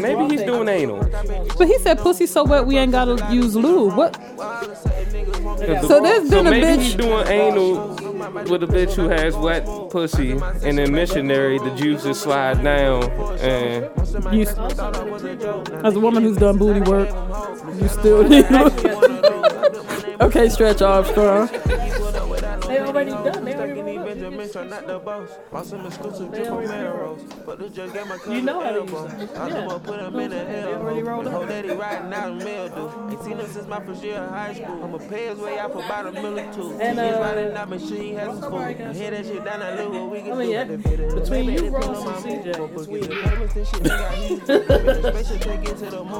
Maybe he's doing anal. But he said pussy so wet we ain't gotta use lube. What? So there's So been a maybe he's bitch. doing anal with a bitch who has wet pussy, and then missionary, the juices slide down, and You, as a woman who's done booty work, you still need. okay, stretch Armstrong. They already done bitch, I'm not the boss. Bought some exclusive drip from Melrose. But this just got my cousin you know elbow. I'm yeah. gonna put him in a hell. The whole daddy riding out in Meldu. Ain't seen him since my first year of high school. I'ma pay his way out for about a million two. And, uh, He's riding out machine, has his food. Hear that shit down that little we can I mean, do. Yeah. Between you, Rose, and CJ, it's weird.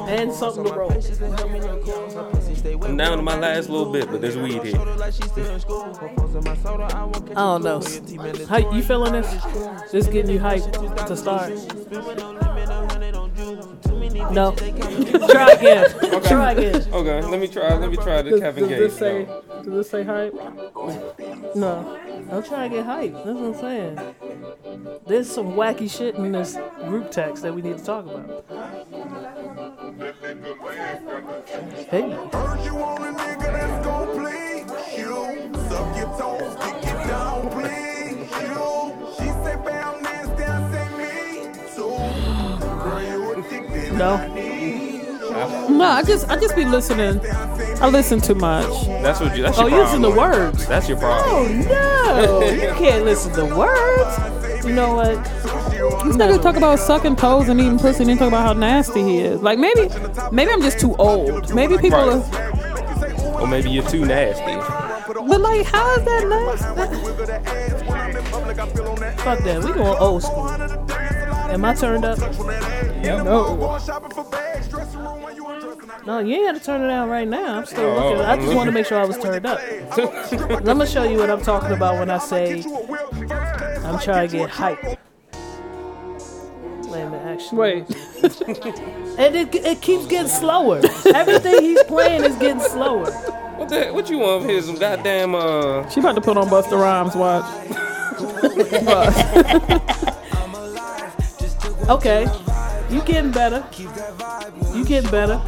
and something to roll. I'm down to my last little bit, but there's weed here. I don't know. How you feeling this? This getting you hyped to start? No. Try again. Try again. Okay, let me try. Let me try the Does, Kevin does Gates. this say? though. Does this say hype? No. I'm trying to get hype. That's what I'm saying. There's some wacky shit in this group text that we need to talk about. Hey. No. No, I just I just be listening. I listen too much. That's what you. That's Oh, your listen to words. That's your problem. Oh no! You can't listen to words. You know what? This nigga talk about sucking toes and eating pussy and then talk about how nasty he is. Like maybe maybe I'm just too old. Maybe people Right. are Or maybe you're too nasty. but like how is that nasty? Fuck that. We going old school. Am I turned up? No. No, you ain't got to turn it down right now. I'm still Oh, looking. I I'm just want to make sure I was turned up. Let me show you what I'm talking about when I say I'm trying to get hyped. Wait a minute, actually. Wait. And it, it keeps getting slower. Everything he's playing is getting slower. What the? What you want? Here, some goddamn uh. She about to put on Busta Rhymes watch. Okay. You getting better. You getting better.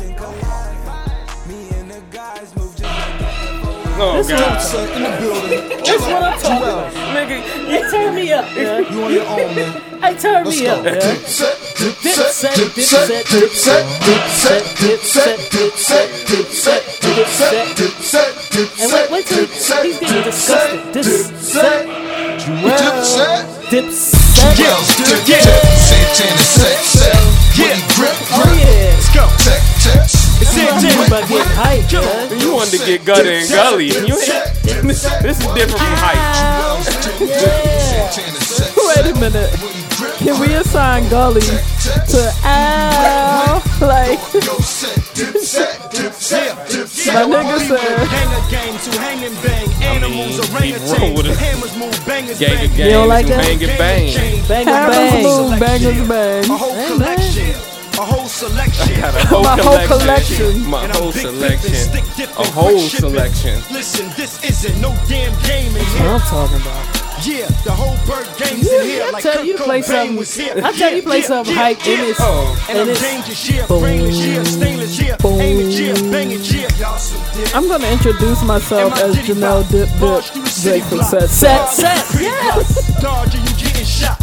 Oh This is what I'm God, talking in the building. This what I'm talking about. nigga. Hey, turn me up, yeah. You on your own, man. Hey, turn Let's me go. up, yeah. Dip set, dip Dip set, set, dip dip set, set, dip set, dip set, dip set, dip set, dip set, dip set, dip set, dip And set, wait, wait till dip set, he's getting dip disgusted. set, Dis- dip sex. Yeah, still yeah. Santana sex. Oh, yeah. Grip, grip. Let's go. Tech, tech. It's Santana. But get hype, You want to get gutter and gully. You this, this is different from hype. Wait a minute. Can we assign Gully to Al? Like, my nigga said. Gang of you don't like that? Bang and bang. Bang and bang. Bangers bang. My whole collection. A whole selection. I got a whole My collection. Whole collection. My whole selection. A whole selection. Listen, this isn't no damn game. That's what I'm talking about. Yeah, the whole bird game's in here. I tell you play Cobain something. I tell you play Yeah, something yeah, hype yeah. it's Oh. And and I'm it's dangerous, yeah, brainless, yeah, stainless, yeah, aiming, yeah, banging, yeah. Y'all some dick. I'm gonna introduce myself as Janelle. Dip Dip March through the city Jacob block. said. set, set. Yes. Dodger, you getting shot.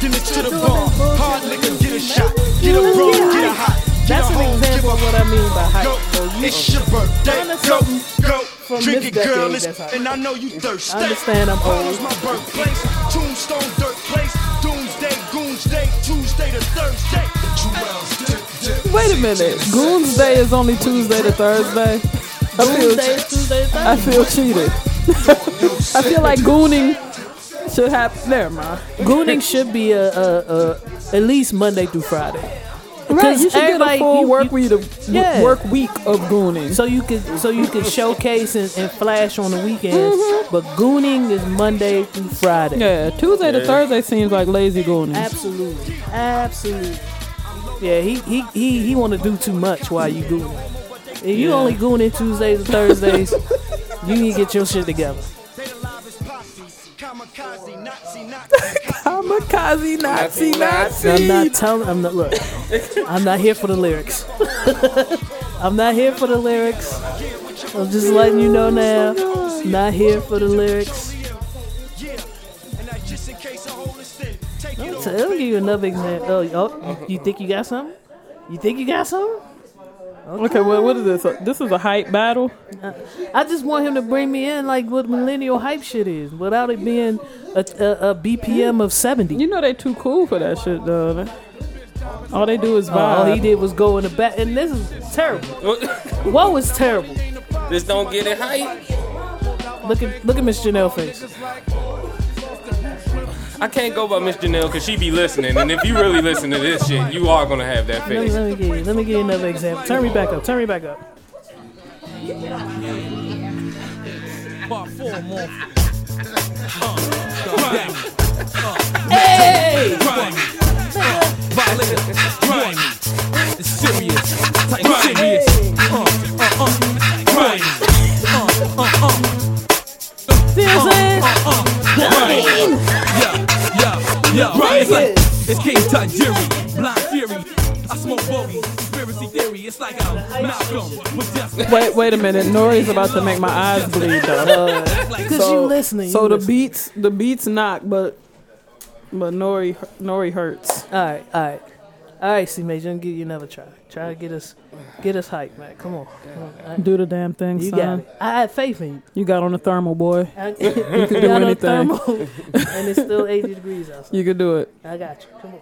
Get it to the bar. Hard liquor, get a shot. Get a bro, get a hot. That's an example of what I mean by hype. Go, So you it's your birthday. Go, go, from drink this it, girl. decade It's, that's hype. and I know you thirsty. I understand I'm Harlem's old. my birthplace. Tombstone, dirt place. Doomsday, Goonsday, Tuesday to Thursday. Wait a minute. Goons Day is only Tuesday to Thursday. I feel, Tuesday, Tuesday, I feel cheated. I feel like gooning should happen. Never mind. Gooning should be a, a, a at least Monday through Friday. Right, you should get a everybody- full you- work you- week of Yeah. work week of gooning. So you could so you could showcase and, and flash on the weekends, Mm-hmm. but gooning is Monday through Friday. Yeah, Tuesday to Thursday seems like lazy gooning. Absolutely, absolutely. Yeah, he he he, he want to do too much while you gooning. If you Yeah. only gooning Tuesdays and Thursdays, you need to get your shit together. Kamikaze, Nazi, Nazi. Kamikaze Nazi Nazi. I'm not telling. I'm not. Look, I'm not here for the lyrics. I'm not here for the lyrics. I'm just letting you know now. Not here for the lyrics. Yeah, and that's just in case I hold a stick. Take it So let me give you another example. Oh, oh, you think you got something? You think you got something? Okay, well, what is this? This is a hype battle. Uh, I just want him to bring me in like what millennial hype shit is, without it being a, a, a BPM of seventy. You know they too cool for that shit, though. All they do is Oh, all he did was go in the back, and this is terrible. What was terrible? This don't get it hype. Look at look at Miss Janelle face. I can't go by Miss Janelle because she be listening, and if you really listen to this shit, you are gonna have that Let me, face. let me give you let me give you another example. Turn me back up. Turn me back up. Bar four more. Hey! Grimy. Violent. Grimy. It's serious. Type serious. Uh, uh, uh. Grimy. Uh, uh, uh. See what I'm saying? Grimy. Yeah, yeah, yeah. Right. It's like, it's King Tajiri. Blind Fury. I smoke Bowie. Conspiracy theory. It's like I'm Malcolm with just Wait, wait a minute. Nori's about to make my eyes bleed, though. Because you listening. So the beats, the beats knock, but but Nori, Nori hurts. All right, all right, all right. See, Major, I'm give you another try. Try to get us, get us hyped, man. Come on, Come on. I- Do the damn thing, you son. got it. I had faith in you. You got on the thermal, boy. I, you can do got on anything. thermal, and it's still 80 degrees outside. You can do it. I got you. Come on.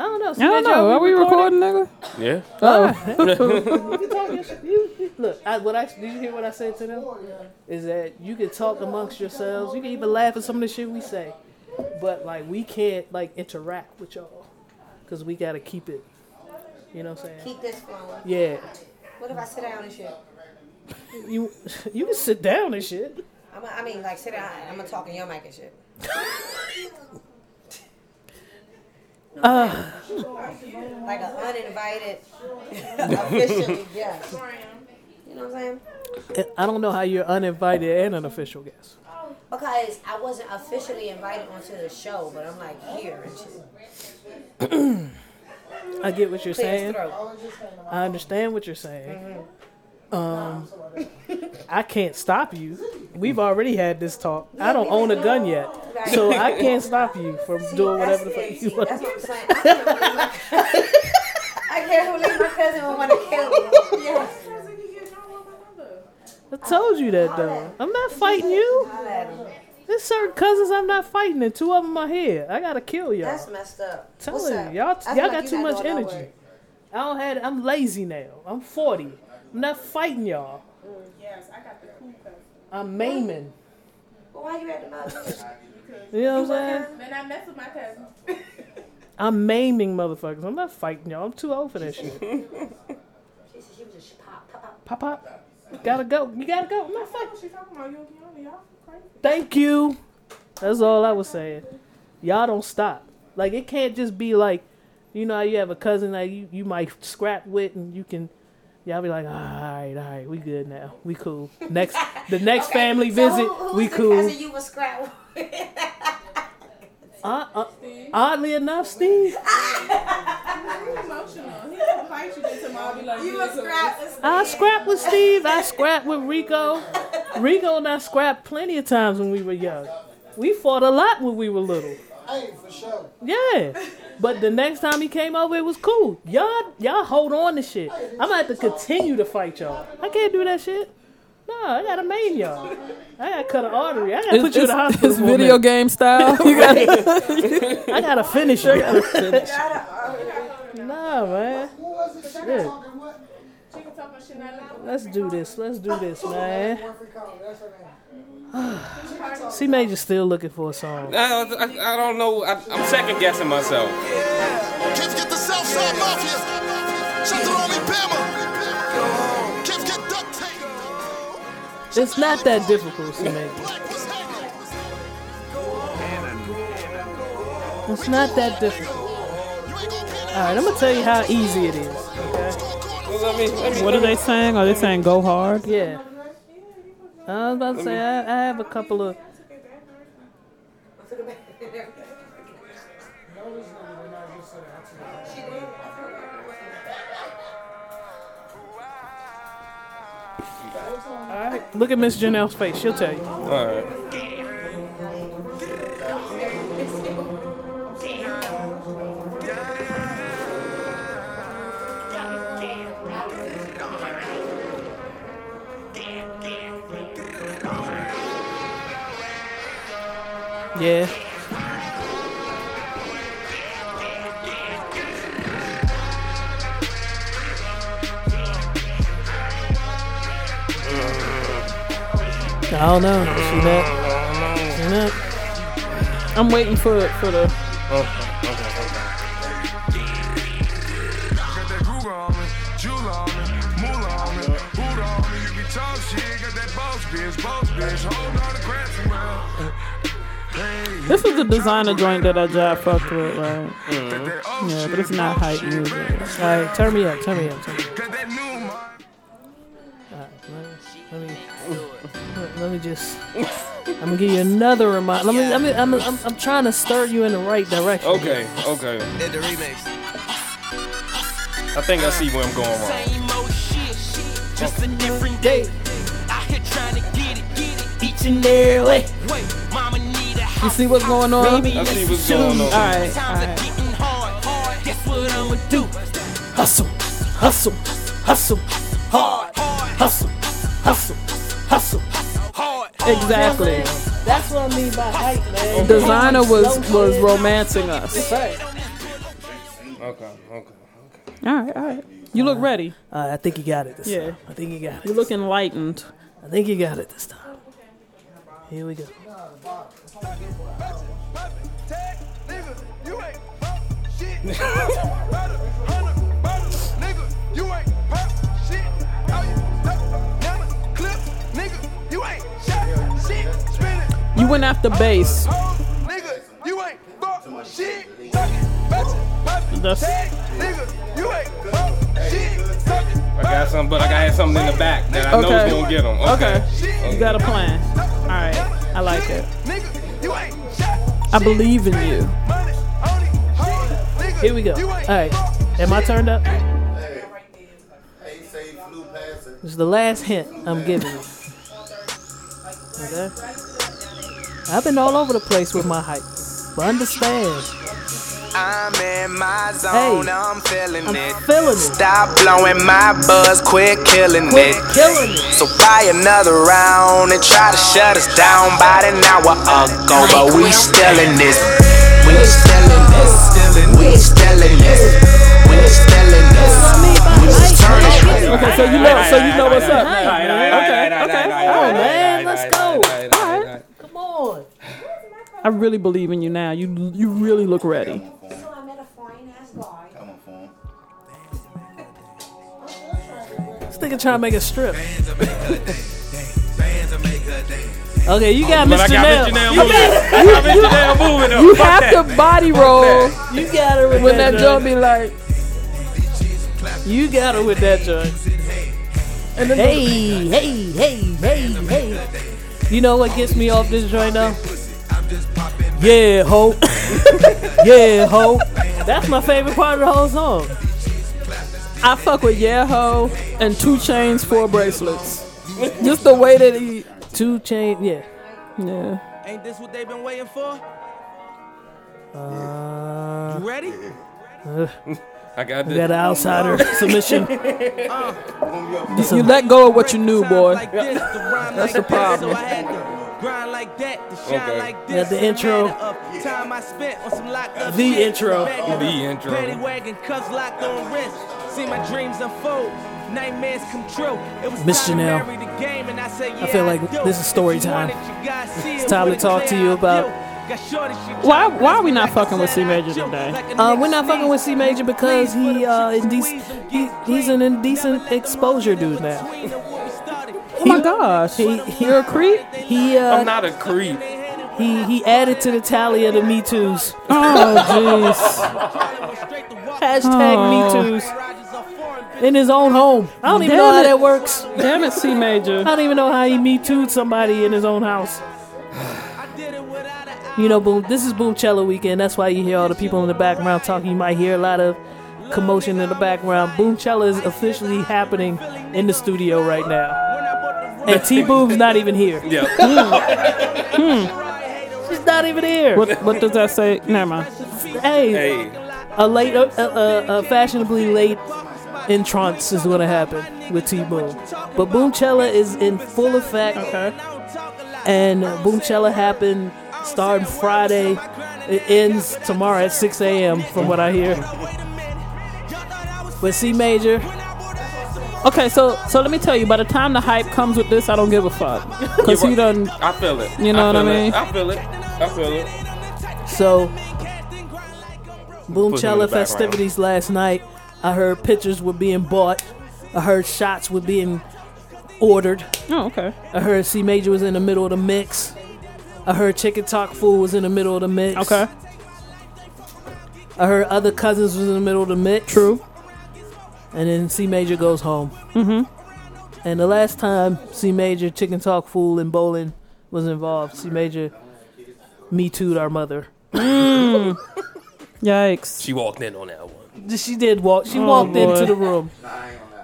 I don't know. I don't know. Are we recording, nigga? Yeah. Oh. Oh. You can talk your shit. You, you- look, I, what I did you hear what I said to them? Is that you can talk amongst yourselves. You can even laugh at some of the shit we say, but like we can't like interact with y'all because we gotta keep it. You know what I'm saying? Keep this flowing. Yeah. What if I sit down and shit? You you can sit down and shit. I'm a, I mean, like sit down. I'm gonna talk in your mic and shit. Uh, Like an uninvited, officially guest. You know what I'm saying? I don't know how you're uninvited and an official guest. Because I wasn't officially invited onto the show, but I'm like here and shit. I get what you're saying. I understand what you're saying. Um, I can't stop you. We've already had this talk. I don't own a gun yet, so I can't stop you from doing whatever the fuck you want. that's what I'm saying. I my cousin. I can't believe my cousin would want to kill me. Yes. I told you that though. I'm not fighting you. Holla at. There's certain cousins I'm not fighting, and two of them are here. I gotta kill y'all. That's messed up. What's Telling up? you, y'all, y'all like got you too much energy. work. I don't have. I'm lazy now. I'm 40. I'm not fighting y'all. Mm, yes, I got the cool cousin. I'm maiming. Well, why you at the mouth? You know what I'm saying? Man, I mess with my cousin. I'm maiming motherfuckers. I'm not fighting y'all. I'm too old for that shit. She said she was just pop, pop, pop. Pop pop. Gotta go. You gotta go. I'm not fighting. She talking about you y'all crazy. Thank you. That's all I was saying. Y'all don't stop. Like it can't just be like, you know, you have a cousin that you, you might scrap with and you can y'all be like, all right, all right, we good now. We cool. Next the next family So visit, who, who's we the cool. cousin you was scrap with? Uh, uh, oddly enough, Steve, fight you just tomorrow. Be like, you yeah, was cool. scrap with I scrapped with Steve. I scrapped with Rico. Rico and I scrapped plenty of times when we were young. We fought a lot when we were little. Hey, for sure. Yeah. But the next time he came over, it was cool. Y'all, y'all hold on to shit. I'm gonna have to continue to fight y'all. I can't do that shit. No, I gotta maim y'all. I gotta cut an artery. I gotta put you in the hospital. it's for video minute. game style. You gotta, I gotta finish you. Uh, nah, man. Who was it? Shit. talking what? She talk about shit Let's do this. Let's do this, man. Winfrey Collins, that's her name. C Major still looking for a song. I, I, I don't know. I, I'm second guessing myself. Kids get the Southside Mafia. Shut the Romy Bama. Kids get duct tape. It's not that difficult, C Major. Black was hanging. It's not that difficult. All right, I'm gonna tell you how easy it is. Okay. Let me, let me, what are they saying? Are they saying go hard? Yeah. I was about to say I, I have a couple of the back and everything. She did. All right, look at Miss Janelle's face. She'll tell you. All right. Yeah. I don't know. See that? See that? I'm waiting for the for the. Okay, okay, okay. Hold on This is the designer joint that I just fucked with, right? got that old Yeah, but it's not hype shit. music. All right, turn me up. Turn me up. Turn me up. Got that new man. All right, let me, let me, let me just. I'm gonna give you another reminder. Let me. Let me. I'm, I'm, I'm trying to stir you in the right direction. Okay, okay. The remix. I think I see where I'm going wrong. Same old shit, just a different day. Out here trying to get it, get it, each and every way. You see what's going on? Baby, I see let's what's shoot. going on. All right, Times all are right. getting hard, hard. Guess what I'ma do? Hustle, hustle, hustle, Hard, hard, hustle, hustle, hustle. hard. Exactly. That's what I mean by hype, man. The designer was was romancing us. Okay, okay, okay. All right, all right. You look ready. Uh, I think you got it this Yeah. time. I think you got it. You look enlightened. I think you got it this time. Here we go. Nigga, you ain't pop shit. About a hundred bottles, nigga, you ain't pop shit. How you stuck down a clip, nigga, you ain't shot shit. Spin it, You went after bass. hoes, nigga, you ain't fuck shit. Talking about your poppin' That's- tag, nigga, you ain't fuck shit. Talking I got something, but I gotta have something in the back that I know is gonna get them. Okay. Okay. You got a plan. All right. I like it. I believe in you. Here we go. All right. Am I turned up? This is the last hint I'm giving you. Okay? I've been all over the place with my hype. But understand, I'm in my Hey, I'm feeling I'm it. feeling it. Stop blowing my buzz, quit killing Quit it. killing it. So buy another round and try to shut us down about an hour ago. But we still in this. We still in this. We still in this. We still in this. We just turn it. Okay, so you know, so you know what's up. Now. Okay, I really believe in you now. You you really look ready. So I met a foreign ass guy. Come on, phone. This nigga trying to make a strip. Okay, you got oh, But Miss I got Janelle. You got I got Miss Janelle moving. though. You Fuck have that. to body roll that. You got her with when that joint joint. be like. You got her with that joint. And then Hey, hey, hey, hey, hey. You know what gets me off this joint though? Yeah, ho. yeah, ho. That's my favorite part of the whole song. I fuck with Yeah Ho and Two Chains, four bracelets. Just the way that he. Two chain, yeah. Yeah. Ain't this what they been waiting for? Uh, You ready? I got we this. got an outsider submission. You let go of what you knew, boy. Like this, to That's like the that, problem. So I had to grind like that, to shine Okay. like Yeah, this. the intro. matter of Time I spent on some locked up The shit. intro. Back The intro. Paddy wagon, cuffs locked on wrist. See my dreams unfold. Nightmares come true. It was Miss time to Janelle. marry the game, and I said, I feel like do. this is story time. it, you gotta see it It's time to talk to you about- view. Got shorty, she Why- why are we not fucking with C Major do. today? Uh, we're not fucking with C. Major because he the uh indec- he, he's an indecent exposure dude now. My gosh. He- he- You're a creep? He uh I'm not a creep. he he added to the tally of the Me Too's. Oh, jeez. Hashtag Oh. Me Too's in his own home. I don't even Damn know how it. that works. Damn it, C Major. I don't even know how he Me Too'd somebody in his own house. You know, boom. This is Boomchella weekend. That's why you hear all the people in the background talking. You might hear a lot of commotion in the background. Boomchella is officially happening in the studio right now, and T Boom's not even here. Yeah. She's not even here. What what does that say? Never mind. Hey, hey. a late, uh, uh, uh, fashionably late entrance is going to happen with T Boom. But Boomchella is in full effect. Okay. And Boomchella happened starting Friday. It ends tomorrow at 6 a.m. from what I hear. But C Major, Okay, so so let me tell you. By the time the hype comes with this, I don't give a fuck because he done. I feel it. You know what I feel it. mean? I feel it. I feel it. so Put him Boomchella festivities last night. I heard pictures were being bought. I heard shots were being ordered. Oh, okay. I heard C Major was in the middle of the mix. I heard Chicken Talk Fool was in the middle of the mix. Okay. I heard other cousins was in the middle of the mix. True. And then C Major goes home. Mm-hmm. And the last time C Major, Chicken Talk Fool, and Bowling was involved, C Major me too'd our mother. Mm. Yikes. She walked in on that one. She did walk. She Oh, walked boy. into the room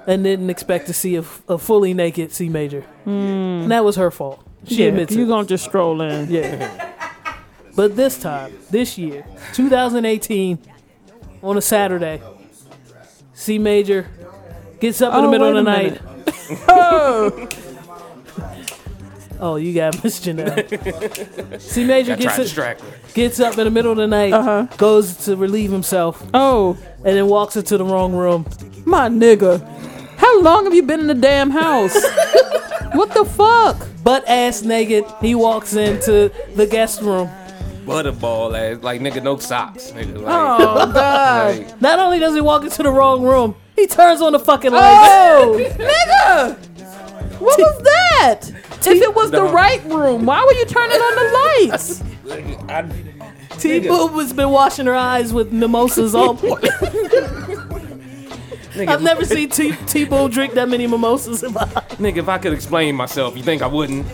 and didn't expect to see a, a fully naked C Major. And that was her fault. She yeah, admits you it. gonna just stroll in. Yeah. but this time, this year, 2018, on a Saturday, C Major gets up in the Oh, middle of wait the a night. oh, Oh, you got Miss Janelle. C Major I tried gets to it, distract her. gets up in the middle of the night, Uh-huh. goes to relieve himself, oh, and then walks into the wrong room. my nigga. How long have you been in the damn house? what the fuck? Butt ass naked, he walks into the guest room. Butterball ass. Like, nigga, no socks. Nigga, like, Oh god. like, Not only does he walk into the wrong room, he turns on the fucking oh, lights. Oh, nigga. What was that? If it was the right room, why were you turning on the lights? I, T Boob has been washing her eyes with mimosas all morning. nigga, I've never seen T T Boob drink that many mimosas in my life. Nigga, if I could explain myself, you think I wouldn't?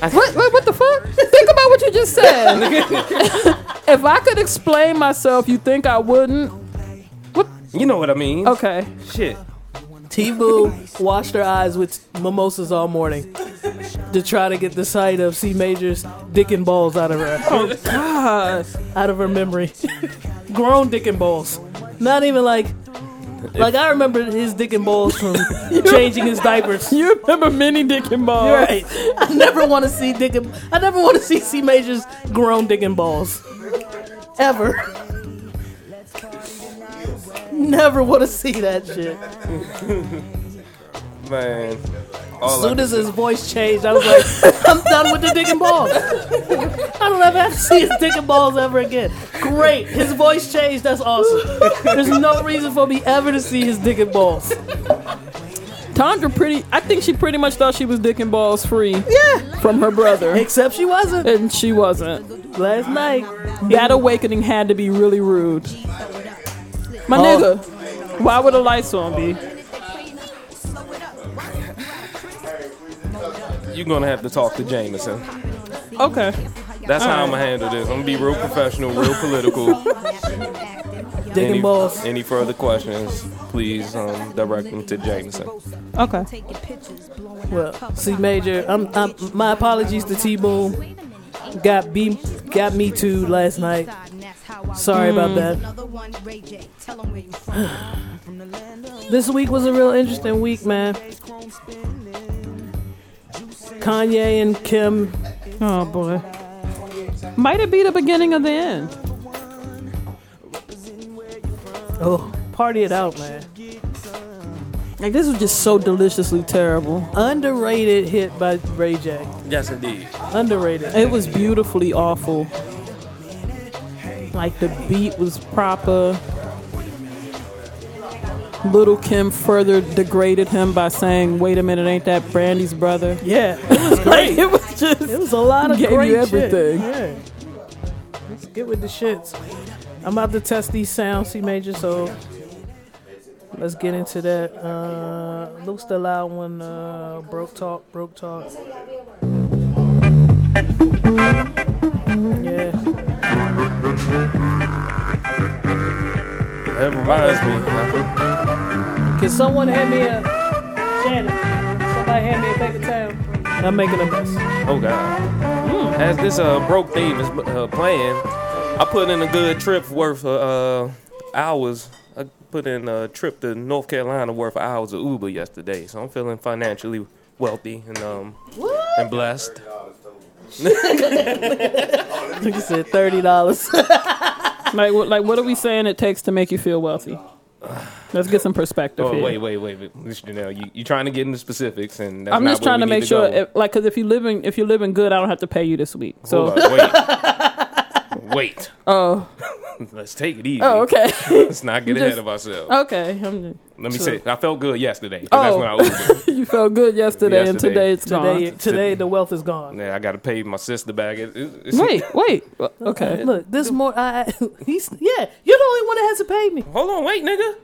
What, what, what the fuck? Think about what you just said. if I could explain myself, you think I wouldn't? What? You know what I mean? Okay. Shit. T Boo washed her eyes with mimosas all morning to try to get the sight of C Major's dick and balls out of her, Oh God. out of her memory. Grown dick and balls, not even like. Like I remember his dick and balls from changing his diapers. You remember mini dick and balls? You're right. I never want to see dick and I never want to see C Major's grown dick and balls. Ever. Never want to see that shit. Man. As soon as his voice changed, I was like, I'm done with the dick and balls. I don't ever have to see his dick and balls ever again. Great. His voice changed. That's awesome. There's no reason for me ever to see his dick and balls. Tandra pretty. I think she pretty much thought she was dick and balls free Yeah. from her brother, Except she wasn't. and she wasn't. Last night. That awakening had to be really rude. My Oh. nigga, why would the lights on, B? You're gonna have to talk to Jameson. Okay. That's how I'm gonna handle this. I'm gonna be real professional, real political. Dick any, balls. any further questions, please um, direct them to Jameson. Okay. Well, C Major, I'm, I'm, my apologies to T Boom. Got be got me too last night. Sorry about that. This week was a real interesting week, man. Kanye and Kim. Oh boy. Might it be the beginning of the end? Oh, party it out, man. Like this was just so deliciously terrible. Underrated hit by Ray J. Yes, indeed. Underrated. It was beautifully awful. Like the beat was proper. Little Kim further degraded him by saying, "Wait a minute, ain't that Brandy's brother?" Yeah, it was great. it was just It was a lot of Gave great you everything. Shit. Yeah. Let's get with the shits. I'm about to test these sounds, C major. So let's get into that. Uh, Luke's the loud one. Uh, broke talk, broke talk. Yeah. That reminds me. Can someone hand me a Shannon? Somebody hand me a paper towel. I'm making a mess. Oh God. As this uh broke theme is uh, playing, I put in a good trip worth of uh, hours. I put in a trip to North Carolina worth of hours of Uber yesterday, so I'm feeling financially wealthy and um and blessed. Like you said, thirty dollars. Like, what, like, what are we saying it takes to make you feel wealthy? Let's get some perspective Oh here. wait, wait, wait, wait. Janelle, you you trying to get into specifics, and that's I'm just trying to make sure, if, like, because if you living, if you're living good, I don't have to pay you this week. So, on, wait, wait. oh, Let's take it easy. oh, okay, Let's not get Just- ahead of ourselves. okay. I'm, Let me so- say, I felt good yesterday. 'cause That's Oh. when I you felt good yesterday, and today it's Today, gone. today the wealth is gone. Yeah, I got to pay my sister back. It, it, Wait, wait. Okay. Look, this more. I, I- he's yeah. You're the only one that hasn't paid me. Hold on, wait, nigga.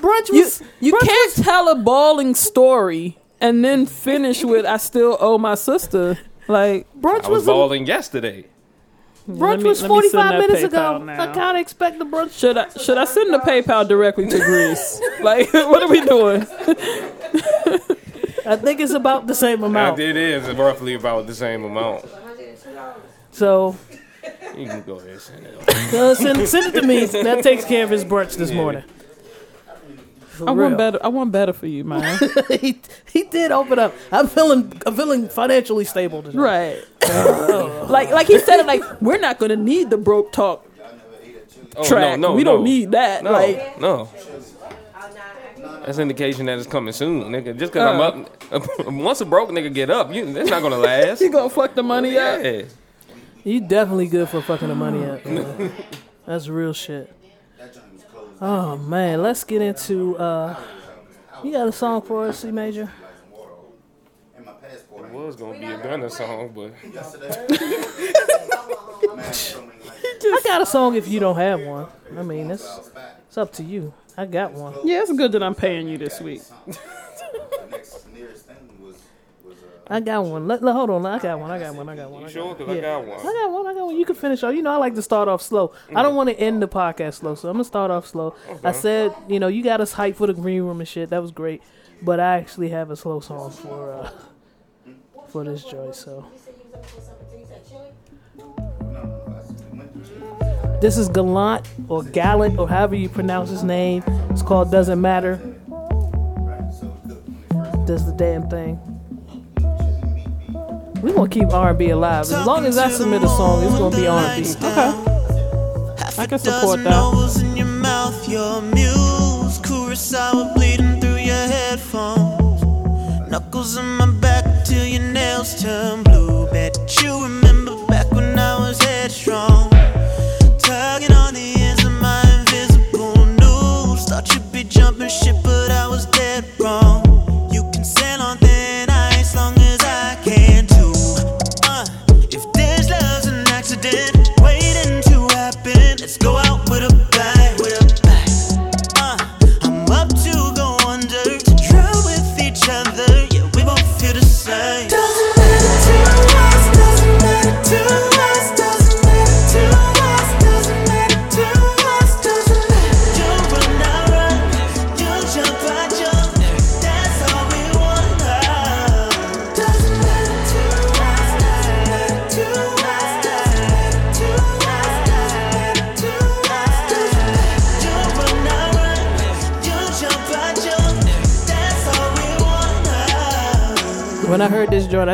Brunch You was. you can't tell a bawling story and then finish with "I still owe my sister." Like brunch I was was. A, balling yesterday. Brunch me- was let me send 45 minutes PayPal ago. now. I kind of expect the brunch. should I should I send the PayPal directly to Greece? like what are we doing? I think it's about the same amount. It is roughly about the same amount. So You can go ahead and send it. uh, send, send it to me. That takes care of his brunch this Yeah. morning. For I want better. I want better for you, man. he, he did open up. I'm feeling I'm feeling financially stable today. right. like like he said it. Like we're not gonna need the broke talk Oh, track. no, no, we no. don't need that. No, Like no. That's indication that it's coming soon, nigga. Just because I'm uh. up, once a broke nigga get up, you, that's not gonna last. you gonna fuck the money up. Yeah. You definitely good for fucking the money up. That's real shit. Oh man, let's get into uh you got a song for us, C Major? It was gonna be a Gunna song, but I got a song if you don't have one. I mean it's it's up to you. I got one. Yeah, it's good that I'm paying you this week. I got one. Let, let- hold on, I got one. I got one. I got one. I you got sure? one. Cause I got one. I got one. I got one. You can finish off. You know, I like to start off slow. I don't want to end the podcast slow, so I'm gonna start off slow. I said, you know, you got us hyped for the green room and shit. That was great, but I actually have a slow song for uh for this joy. So this is Gallant or Gallant or however you pronounce his name. It's called Doesn't Matter. Does the damn thing. We gonna keep R&B alive. As long as I submit a song, it's gonna be R&B. Okay. I can support that. In your mouth, your muse. Kurosawa bleeding through your headphones. Knuckles on my back till your nails turn blue. Bet you remember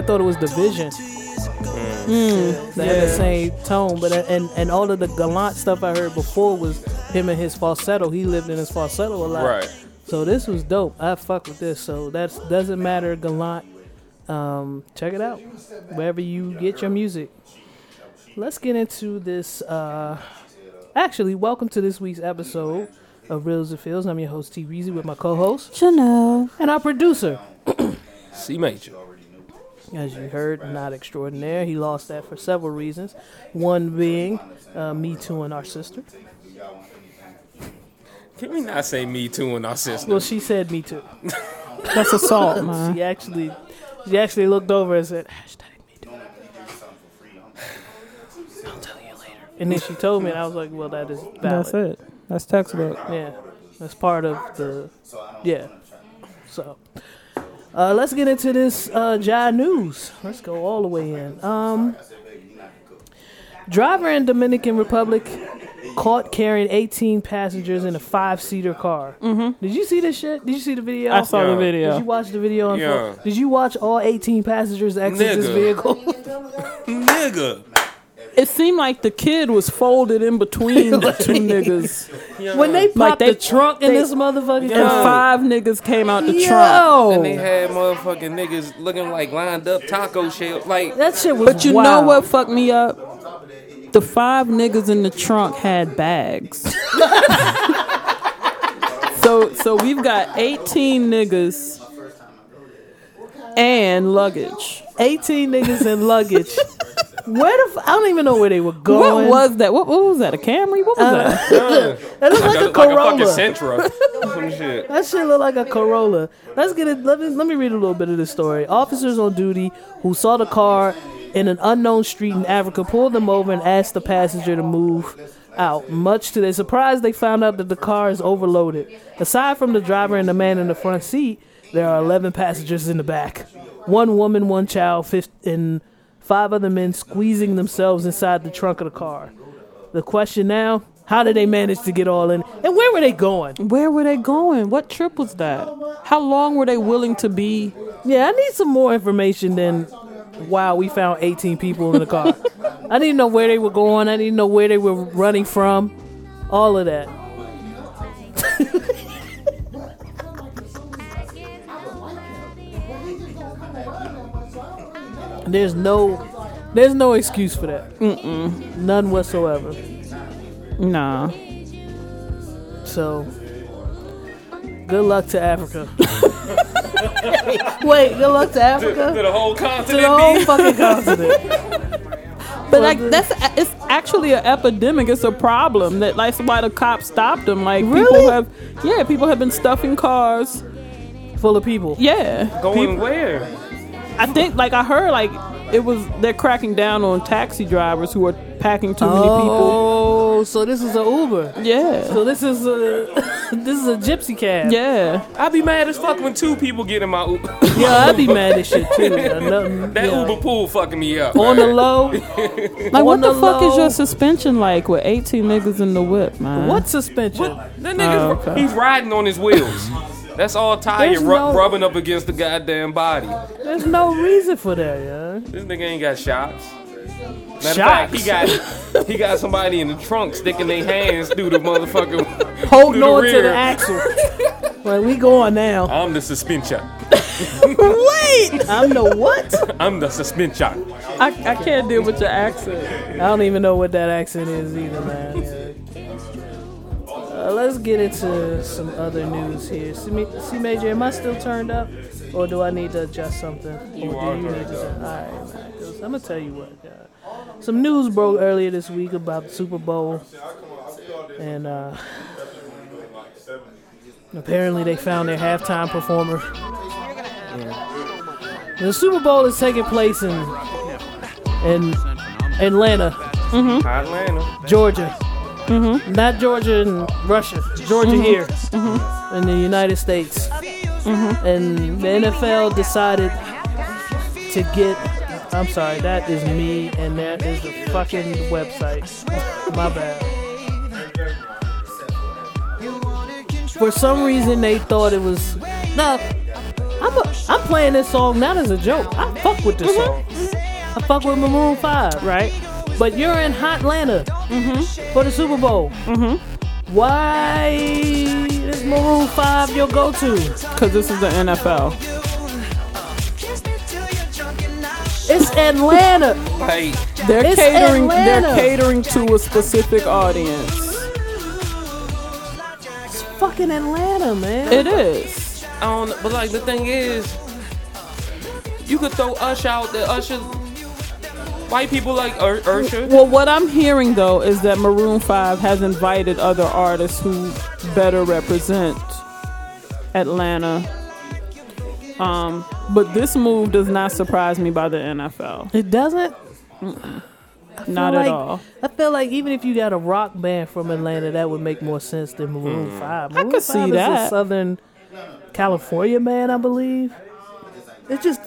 thought it was Division. Mm, They had the same tone, but uh, and and all of the gallant stuff I heard before was him and his falsetto. He lived in his falsetto a lot. Right. So this was dope. I fuck with this. So that's doesn't matter gallant. Um, check it out wherever you get your music. Let's get into this. Uh, actually, welcome to this week's episode of Reels and Feels. I'm your host T Reezy with my co-host Chanel. and our producer. C major as you heard, not extraordinaire. He lost that for several reasons, one being uh, Me Too and Our Sister. Can we not say Me Too and Our Sister? Well, she said Me Too. That's assault, man. she actually, she actually looked over and said, hashtag Me Too. I'll tell you later. And then she told me, and I was like, well, that is valid. That's it. That's textbook. Yeah. That's part of the, yeah. So uh, let's get into this uh, Jai news. Let's go all the way in. Um, driver in Dominican Republic caught carrying 18 passengers in a five-seater car. Mm-hmm. Did you see this shit? Did you see the video? I saw the video. Did you watch the video? On Yeah. Did you watch all 18 passengers exit this vehicle? Nigga. It seemed like the kid was folded in between the two niggas. when they popped Like they- the trunk in they- this motherfucking And car. five niggas came out the trunk. And they had motherfucking niggas looking like lined up taco shell. Like, that shit was. But you know what fucked me up? The five niggas in the trunk had bags. so so we've got 18 niggas and luggage. 18 niggas and luggage. Where the? F- I don't even know where they were going. What was that? What, what was that? A Camry? What was Uh, that? that looked like, a Corolla. fucking Sentra. Some shit. that shit looked like a Corolla. Let's get it. Let me let me read a little bit of this story. Officers on duty who saw the car in an unknown street in Africa pulled them over and asked the passenger to move out. Much to their surprise, they found out that the car is overloaded. Aside from the driver and the man in the front seat, there are 11 passengers in the back. One woman, one child, fif- and five other men squeezing themselves inside the trunk of the car. The question now, how did they manage to get all in? And where were they going? Where were they going? What trip was that? How long were they willing to be? Yeah, I need some more information than wow, we found 18 people in the car. I didn't know where they were going. I didn't know where they were running from. All of that. there's no there's no excuse for that. Mm-mm. None whatsoever. Nah. So, good luck to Africa. Wait, good luck to To, Africa? to the whole continent. To continent. the whole B. fucking continent. But like that's it's actually an epidemic. It's a problem that like that's why the cops stopped them. Like Really? people have yeah, people have been stuffing cars. Full of people. Yeah. Going Peop- where? I think like I heard like it was they're cracking down on taxi drivers who are packing too many people. Oh, so this is a Uber. Yeah. So this is a this is a gypsy cab. Yeah. I'd be mad as fuck when two people get in my Uber. Yeah, I'd be mad as shit too. Yeah, nothing- that yeah. Uber pool fucking me up. On the low. Like what On the the fuck is low. your suspension like with 18 niggas in the whip, man? What suspension? That nigga's Oh, okay. he's riding on his wheels. That's all tired, ru- no- rubbing up against the goddamn body. There's no reason for that, yeah. This nigga ain't got shots. Matter of Shots? fact, he got he got somebody in the trunk sticking their hands through the motherfucking Holding on to the axle. like we going now. I'm the suspension. Wait, I'm the what? I'm the suspension. I, I can't deal with your accent. I don't even know what that accent is either, man. Yeah. Uh, let's get into some other news here. See, me- see, Major, am I still turned up, or do I need to adjust something? You or are do you need to? All right, man. 'cause I'm gonna tell you what. Uh, some news broke earlier this week about the Super Bowl, and uh, apparently they found their halftime performer. The Super Bowl is taking place in in Atlanta, Atlanta. Georgia. Mm-hmm. Not Georgia and Russia. Georgia mm-hmm. here mm-hmm. in the United States. And the NFL decided to get. I'm sorry, that is me, and that is the fucking website. My bad. For some reason, they thought it was. No, I'm, a, I'm playing this song not as a joke. I fuck with this song. I fuck with Maroon 5. Right? But you're in Hotlanta for the Super Bowl. Mm-hmm. Why is Maroon 5 your go to? Because this is the NFL. It's Atlanta. Like They're It's catering. They're catering to a specific audience. It's fucking Atlanta, man. It is. I don't but like the thing is, you could throw Usher out there. Usher, white people like Ur- Usher. Well, what I'm hearing though is that Maroon Five has invited other artists who better represent Atlanta. Um, but this move does not surprise me by the NFL. It doesn't? I feel Not at all. I feel like even if you got a rock band from Atlanta, that would make more sense than Maroon Hmm. Five. I Maroon could see is that. a Southern California man, I believe. It just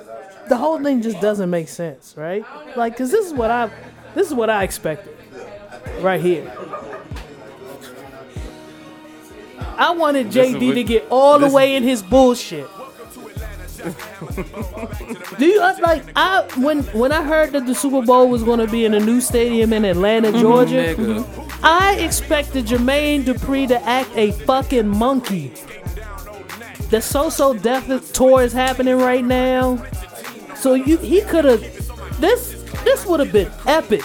the whole thing just doesn't make sense, right? Like, cause this is what I this is what I expected, right here. I wanted JD to get all the way in his bullshit. Do you uh, like I when when I heard that the Super Bowl was going to be in a new stadium in Atlanta, Georgia? Nigga. I expected Jermaine Dupri to act a fucking monkey. The So So Def tour is happening right now, so you he could have this this would have been epic.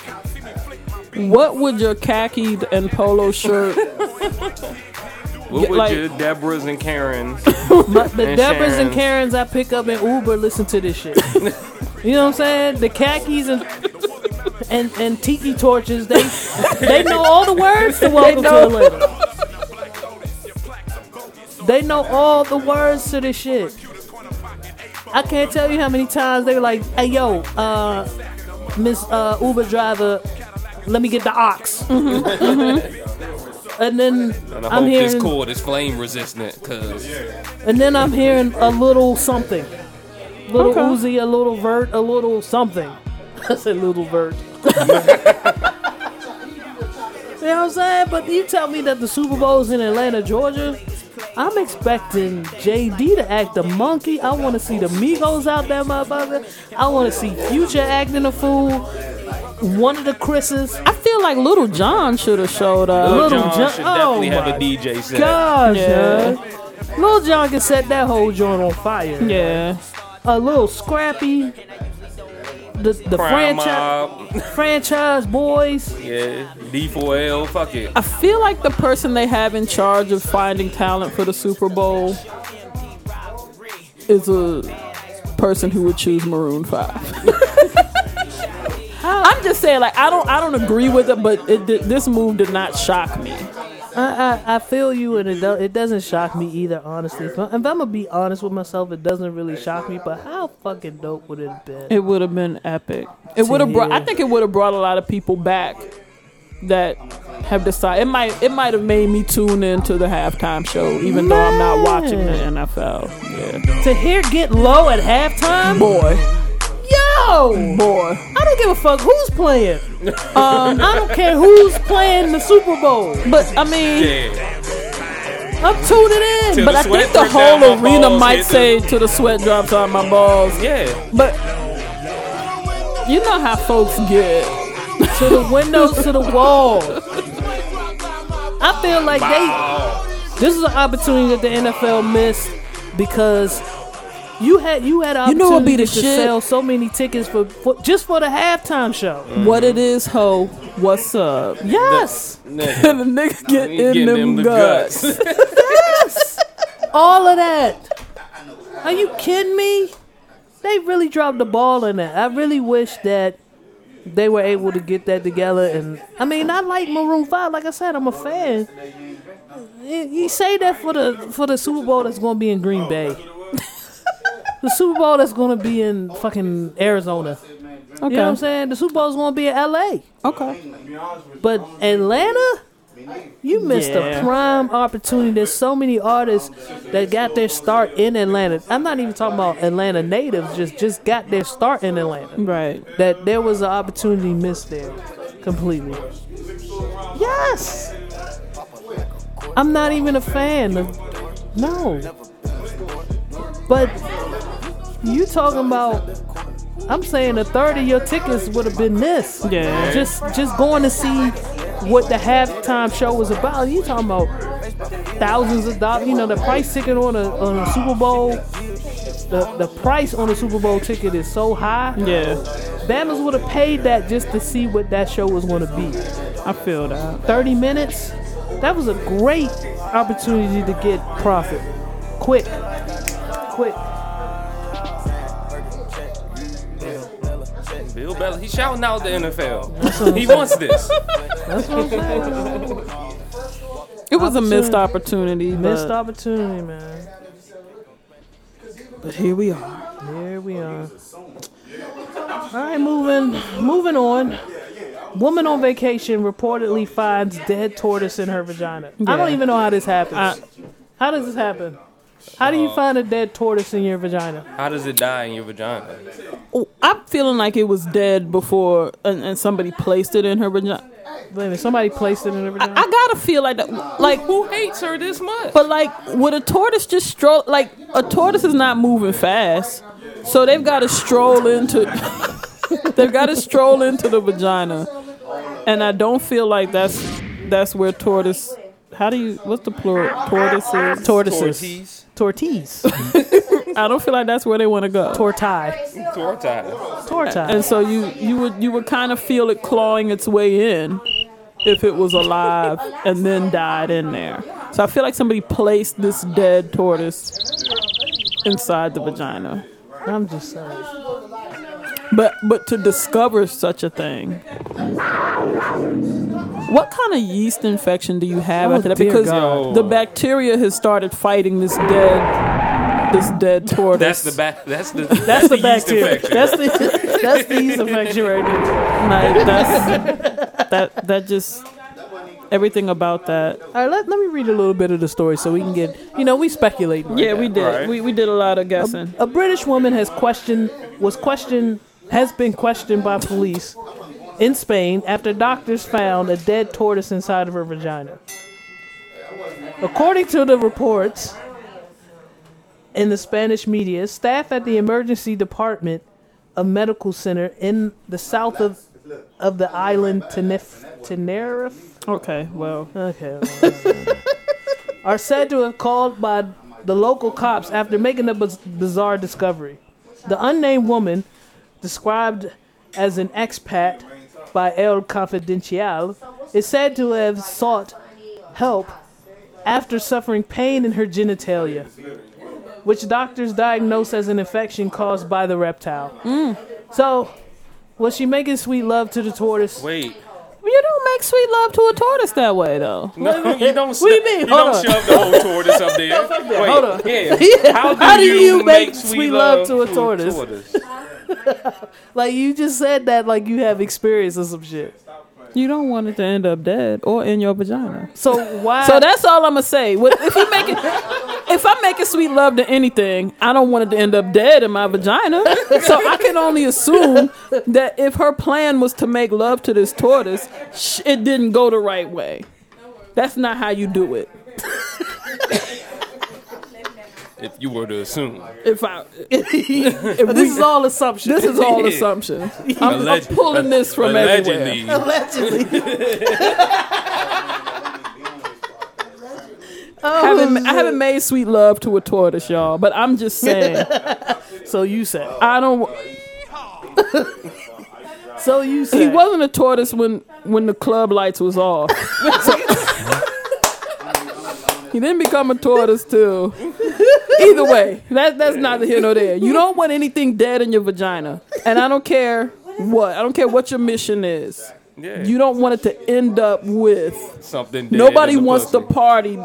What would your khaki and polo shirt? What would like- your Deborahs and Karens? My, the And Debras and Karens I pick up in Uber listen to this shit. you know what I'm saying? The khakis and and and tiki torches they they know all the words to Welcome to Atlanta. They know all the words to this shit. I can't tell you how many times they were like, "Hey yo, uh, Miss uh, Uber driver, let me get the ox." And then And I I'm hope hearing this cord is flame resistant, cause and then I'm hearing a little something. Little Okay. Uzi, a little vert, a little something. I said little vert. you know what I'm saying? But you tell me that the Super Bowl's in Atlanta, Georgia. I'm expecting JD to act a monkey. I want to see the Migos out there, motherfucker. I want to see Future acting a fool. One of the Chris's. I feel like Little John should have showed up. Little John, Jon- should oh definitely have a DJ set. Gosh, Yeah. yeah. Lil Jon can set that whole joint on fire. Yeah. a little scrappy. The the franchise franchise boys. Yeah, D4L, fuck it. I feel like the person they have in charge of finding talent for the Super Bowl is a person who would choose Maroon Five. I'm just saying, like I don't, I don't agree with it, but it, this move did not shock me. I, I I feel you, and it do, it doesn't shock me either. Honestly, if, I, if I'm gonna be honest with myself, it doesn't really shock me. But how fucking dope would it have been? It would have been epic. It would have brought. I think it would have brought a lot of people back that have decided. It might. It might have made me tune into the halftime show, even though I'm not watching the NFL. Yeah, to hear get low at halftime, boy, yo, boy. I don't give a fuck who's playing. Um, I don't care who's playing the Super Bowl. But I mean, Yeah. I'm tuning in. Till but I think the whole arena balls might say to the sweat drops on my balls. Yeah. But you know how folks get. to the windows, to the wall. I feel like they. This is an opportunity that the NFL missed because you had you had an You know opportunity what'd be the to shit? sell so many tickets for, for just for the halftime show. Mm-hmm. What it is, ho? What's up? Yes, Nigga. And the nigga get He in getting them, them the guts. guts. yes, all of that. Are you kidding me? They really dropped the ball in that. I really wish that they were able to get that together. And I mean, I like Maroon Five. Like I said, I'm a fan. You you say that for the for the Super Bowl that's going to be in Green Bay. The Super Bowl that's going to be in fucking Arizona. Okay. You know what I'm saying? The Super Bowl's going to be in L.A. Okay. But Atlanta, you missed Yeah. a prime opportunity. There's so many artists that got their start in Atlanta. I'm not even talking about Atlanta natives, just just got their start in Atlanta. Right. That there was an opportunity missed there completely. Yes. I'm not even a fan of no. But you talking about I'm saying a third of your tickets would have been this. Yeah. Just just going to see what the halftime show was about. You talking about thousands of dollars? You know the price ticket on a on a Super Bowl. The the price on a Super Bowl ticket is so high. Yeah. Bama's would have paid that just to see what that show was going to be. I feel that. 30 minutes. That was a great opportunity to get profit. Quick. Quick. Bill Belichick, he's shouting out the NFL. he wants this. That's what I'm saying. It was a missed opportunity. Missed but- opportunity, man. But here we are. Here we are. All right, moving moving on. Woman on vacation reportedly finds dead tortoise in her vagina. I don't even know how this happens. how does this happen? How do you Uh, find a dead tortoise in your vagina? How does it die in your vagina? Oh, I'm feeling like it was dead before, and, and somebody placed it in her vagina. Wait a minute, somebody placed it in her vagina. I gotta feel like that. Like who hates her this much? But like, would a tortoise just stroll? Like a tortoise is not moving fast, so they've got to stroll into. they've got to stroll into the vagina, and I don't feel like that's that's where tortoise. How do you? What's the plural? Tortoises. Tortoises. Tortoise. I don't feel like that's where they want to go. Tortai. Tortai. Tortai. And so you you would you would kind of feel it clawing its way in if it was alive and then died in there. So I feel like somebody placed this dead tortoise inside the vagina. I'm just saying. But but to discover such a thing. What kind of yeast infection do you have Oh, after that? Because God. the bacteria has started fighting this dead this dead tortoise. That's the back. That's the. That's the yeast bacteria. infection. That's the that's the yeast infection right there. Like, that's, that that just everything about that. All right, let, let me read a little bit of the story so we can get, you know, we speculate. Yeah, we did. We, we did a lot of guessing. A British woman has questioned, was questioned, has been questioned by police in Spain after doctors found a dead tortoise inside of her vagina. According to the reports in the Spanish media, staff at the emergency department of a medical center in the south of of the island Tenerife. Tenerife? Okay, well, okay. are said to have called by the local cops after making a biz- bizarre discovery. The unnamed woman, described as an expat by El Confidencial, is said to have sought help after suffering pain in her genitalia, which doctors diagnosed as an infection caused by the reptile. Mm. So, was she making sweet love to the tortoise? Wait. You don't make sweet love to a tortoise that way, though. No, you don't. What do you mean? You Hold don't on. shove the whole tortoise up there. Wait, Hold on. Yeah. How do, How do you, you make sweet love to a tortoise? Like you just said that, like you have experience or some shit. You don't want it to end up dead or in your vagina. So why? So that's all I'm gonna say. If you making, if I'm making sweet love to anything, I don't want it to end up dead in my vagina. So I can only assume that if her plan was to make love to this tortoise, it didn't go the right way. That's not how you do it. If you were to assume. If I, if this is all assumption. This is all assumption. I'm, I'm Alleg- pulling this from allegedly. everywhere. Allegedly. I haven't, I haven't oh. made sweet love to a tortoise, y'all. But I'm just saying. so you said. I don't. So you said. He wasn't a tortoise when when the club lights was off. So- he didn't become a tortoise too. Either way, that that's neither here nor there. You don't want anything dead in your vagina, and I don't care what. I don't care what your mission is. Yeah. You don't want it to end up with Something. dead nobody wants pussy. the party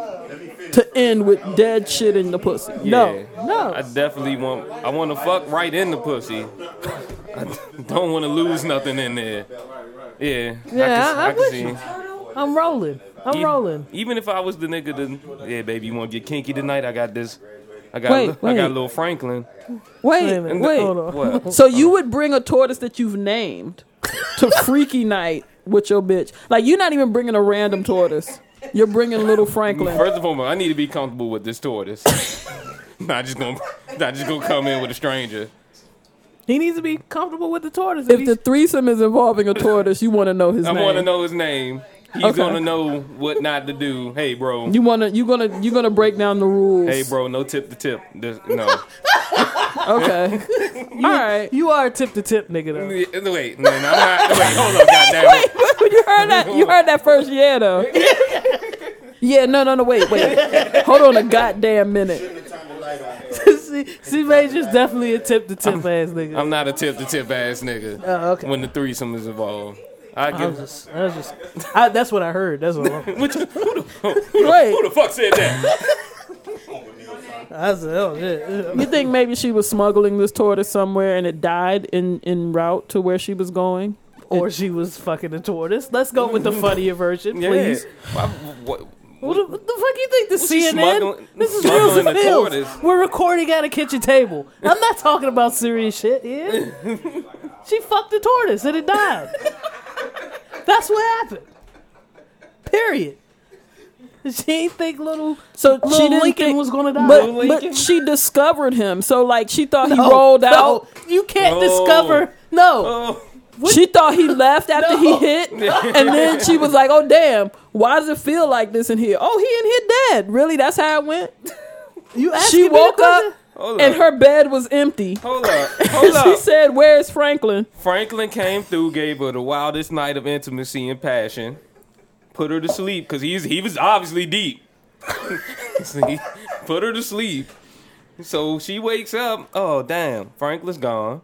to end with dead shit in the pussy. No, Yeah. no. I definitely want. I want to fuck right in the pussy. I don't want to lose nothing in there. Yeah. Yeah, can, I, I'm can see. I'm rolling. I'm E- rolling. Even if I was the nigga, to, yeah, baby, you want to get kinky tonight? I got this. I got. Wait, I wait. got little Franklin. Wait, a minute, wait. hold on. What? So you would bring a tortoise that you've named to freaky night with your bitch? Like you're not even bringing a random tortoise. You're bringing little Franklin. First of all, I need to be comfortable with this tortoise. not just gonna, not just gonna come in with a stranger. He needs to be comfortable with the tortoise. If the threesome is involving a tortoise, you want to know his I name. want to know his name. He's Okay. gonna know what not to do. Hey, bro. You want to you gonna you gonna break down the rules. Hey, bro. No tip to tip. This, no. Okay. All right. You are a tip to tip nigga though. Yeah, Wait, no, no, I'm not. Wait, hold on, goddamn it. you heard that? You heard that first yeah though. Yeah, no, no, no. Wait, wait. Hold on a goddamn minute. see, see, Major's definitely a tip to tip ass nigga. I'm not a tip to tip ass nigga. Oh, okay. When the threesome is involved, I I give. was just, I was just, I, that's what I heard. That's what. I, Which, who, the, who, the, Wait. who the fuck said that? I said, oh shit. You think maybe she was smuggling this tortoise somewhere and it died in in route to where she was going? or she was fucking a tortoise. Let's go with the funnier version, Yeah. please. Why- what- What, the- what the fuck you think? The she CNN? smuggling- this is smuggling Reels and the tortoise? We're recording at a kitchen table. I'm not talking about serious shit here. she fucked the tortoise and it died. That's what happened. Period. She ain't think little So little she didn't Lincoln think- was gonna die. But, but she discovered him. So like she thought he No, rolled no. out. You can't Oh. discover. No. Oh. She thought he left after No. he hit, and then she was like, "Oh damn, why does it feel like this in here? Oh, he in here dead. Really? That's how it went." You asking She me the woke question? up Hold and up. her bed was empty. Hold up. Hold up. she up. said, "Where's Franklin?" Franklin came through, gave her the wildest night of intimacy and passion, put her to sleep because he's he was obviously deep. See, put her to sleep. So she wakes up. Oh damn, Franklin's gone.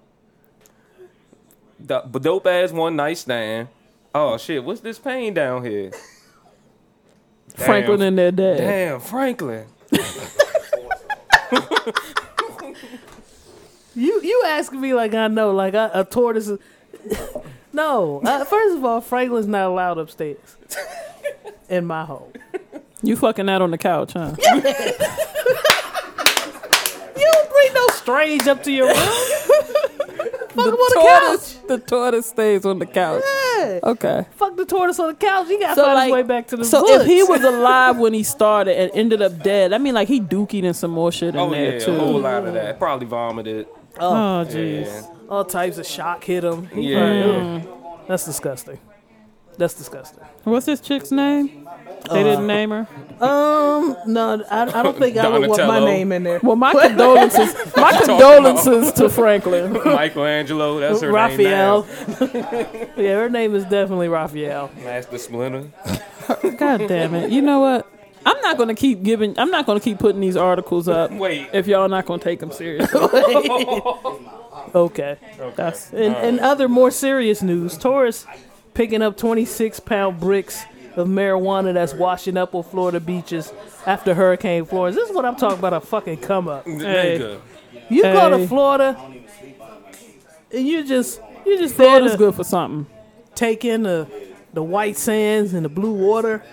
The, but dope ass one night stand. Oh shit, what's this pain down here? Damn. Franklin in there dead. Damn, Franklin. You you asking me like I know, like I, a tortoise. Is, no, uh, first of all, Franklin's not allowed upstairs in my home. You fucking out on the couch, huh? You don't bring no strange up to your room. Fuck him on the tortoise, the tortoise stays on the couch. Yeah. Okay. Fuck the tortoise on the couch. He got to So find like, his way back to the so woods. if he was alive when he started and ended up dead, I mean, like he dookied and some more shit in Oh there yeah, too. a whole lot of that. Probably vomited. Oh, Yeah. jeez. all types of shock hit him. He Yeah. probably- ugh. that's disgusting. That's disgusting. What's this chick's name? They Uh, didn't name her. Um, no, I, I don't think I would want my name in there. Well, my condolences. My condolences to Franklin. Michelangelo, that's her name. Raphael. yeah, her name is definitely Raphael. Master Splinter. God damn it! You know what? I'm not gonna keep giving. I'm not gonna keep putting these articles up. Wait. if y'all not gonna take them seriously. Okay. That's In, in other more serious news, Taurus picking up 26 pound bricks of marijuana that's washing up on Florida beaches after Hurricane Florence. This is what I'm talking about a fucking come up. Hey. Nigga. You go to Florida and you just you just there Florida's to good for something. take in the the white sands and the blue water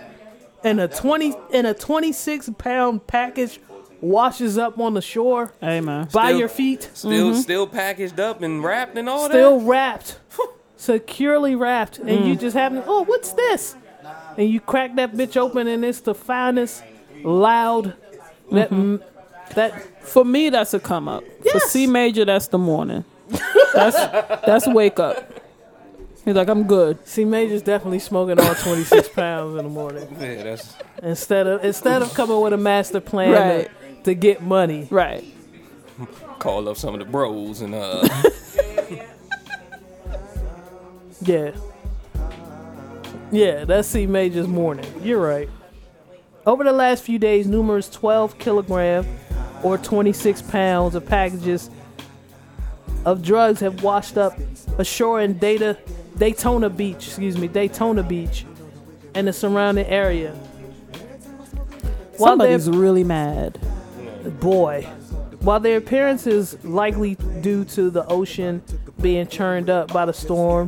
and a 20 and a 26 pound package washes up on the shore Hey man. by Still- your feet Still, still packaged up and wrapped and all that. still that. wrapped, securely wrapped, and you just happen. Oh, what's this? And you crack that bitch open, and it's the finest, loud. That mm, that For me, that's a come up. For Yes. C major, that's the morning. That's that's wake up. He's like, I'm good. C Major's definitely smoking all twenty six pounds in the morning Yeah, that's instead of instead of coming with a master plan Right. to, to get money. Right. call up some of the bros and uh. Yeah. Yeah, that's C Major's morning. You're right. Over the last few days, numerous 12 kilogram or 26 pounds of packages of drugs have washed up ashore in Data, Daytona Beach, excuse me, Daytona Beach and the surrounding area. While Somebody's really mad. boy. While their appearance is likely due to the ocean being churned up by the storm,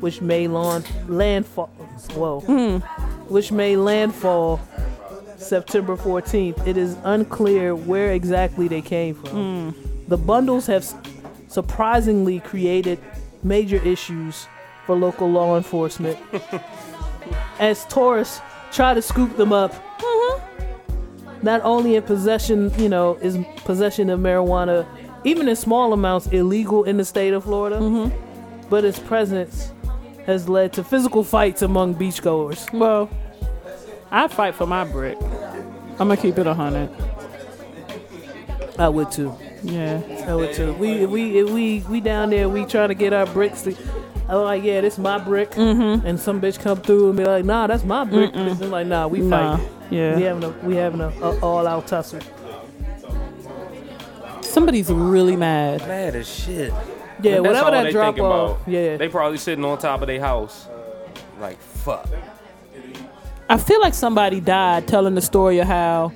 which may lawn, landfall, whoa, hmm. which may landfall September 14th, it is unclear where exactly they came from. Hmm. The bundles have surprisingly created major issues for local law enforcement. As tourists try to scoop them up mm-hmm. not only in possession, you know, is possession of marijuana, even in small amounts, illegal in the state of Florida, mm-hmm. but its presence has led to physical fights among beachgoers. Well, I'd fight for my brick. I'm gonna keep it a hundred. I would too. Yeah. I would too. We we we we down there. We trying to get our bricks. To, I'm like, yeah, this my brick, mm-hmm. and some bitch come through and be like, nah, that's my brick. And I'm like, nah, we Nah. fighting. Yeah. We having a we having a, a all out tussle. Somebody's really mad. Mad as shit. Yeah, And whatever that they drop off. about. Yeah, They probably sitting on top of their house. Like, fuck. I feel like somebody died telling the story of how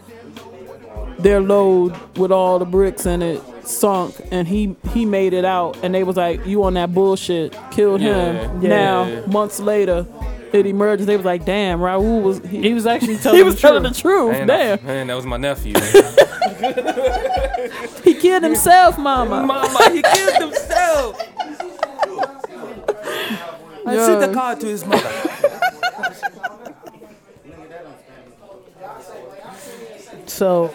their load with all the bricks in it sunk and he he made it out and they was like you on that bullshit killed him Yeah. now months later it emerged they was like damn Raul was he, He was actually telling he was the telling truth. the truth Man, damn man, that was my nephew. he killed himself mama Mama, he killed himself. I Yo. sent the card to his mother. So,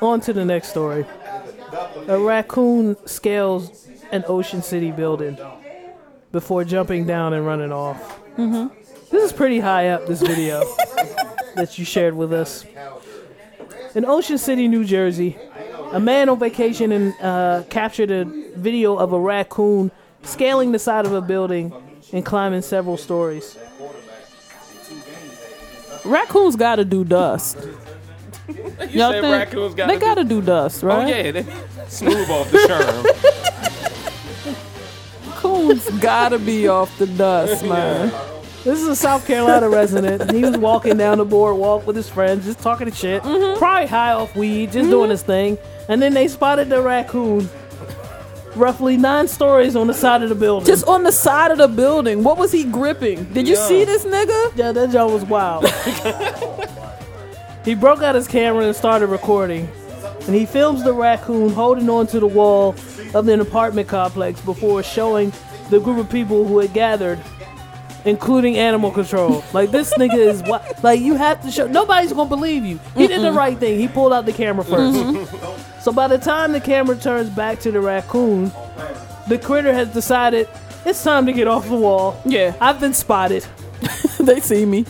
on to the next story. A raccoon scales an Ocean City building before jumping down and running off. Mm-hmm. This is pretty high up, this video that you shared with us. In Ocean City, New Jersey, a man on vacation and uh, captured a video of a raccoon scaling the side of a building and climbing several stories. raccoons gotta do dust You y'all said think raccoons gotta they gotta do dust right? Oh right yeah, they smooth off the sherm. raccoons gotta be off the dust man This is a South Carolina resident. He was walking down the boardwalk with his friends, just talking to shit. Mm-hmm. Probably high off weed, just doing mm-hmm. his thing. And then they spotted the raccoon roughly nine stories on the side of the building. just on the side of the building what was he gripping did you Yeah. see this nigga yeah, that joke was wild. He broke out his camera and started recording. And he films the raccoon holding onto the wall of an apartment complex before showing the group of people who had gathered, including animal control. Like this nigga is what? Like you have to show. Nobody's gonna believe you. He did the right thing. He pulled out the camera 1st mm-hmm. So by the time the camera turns back to the raccoon, the critter has decided it's time to get off the wall. yeah I've been spotted. they see me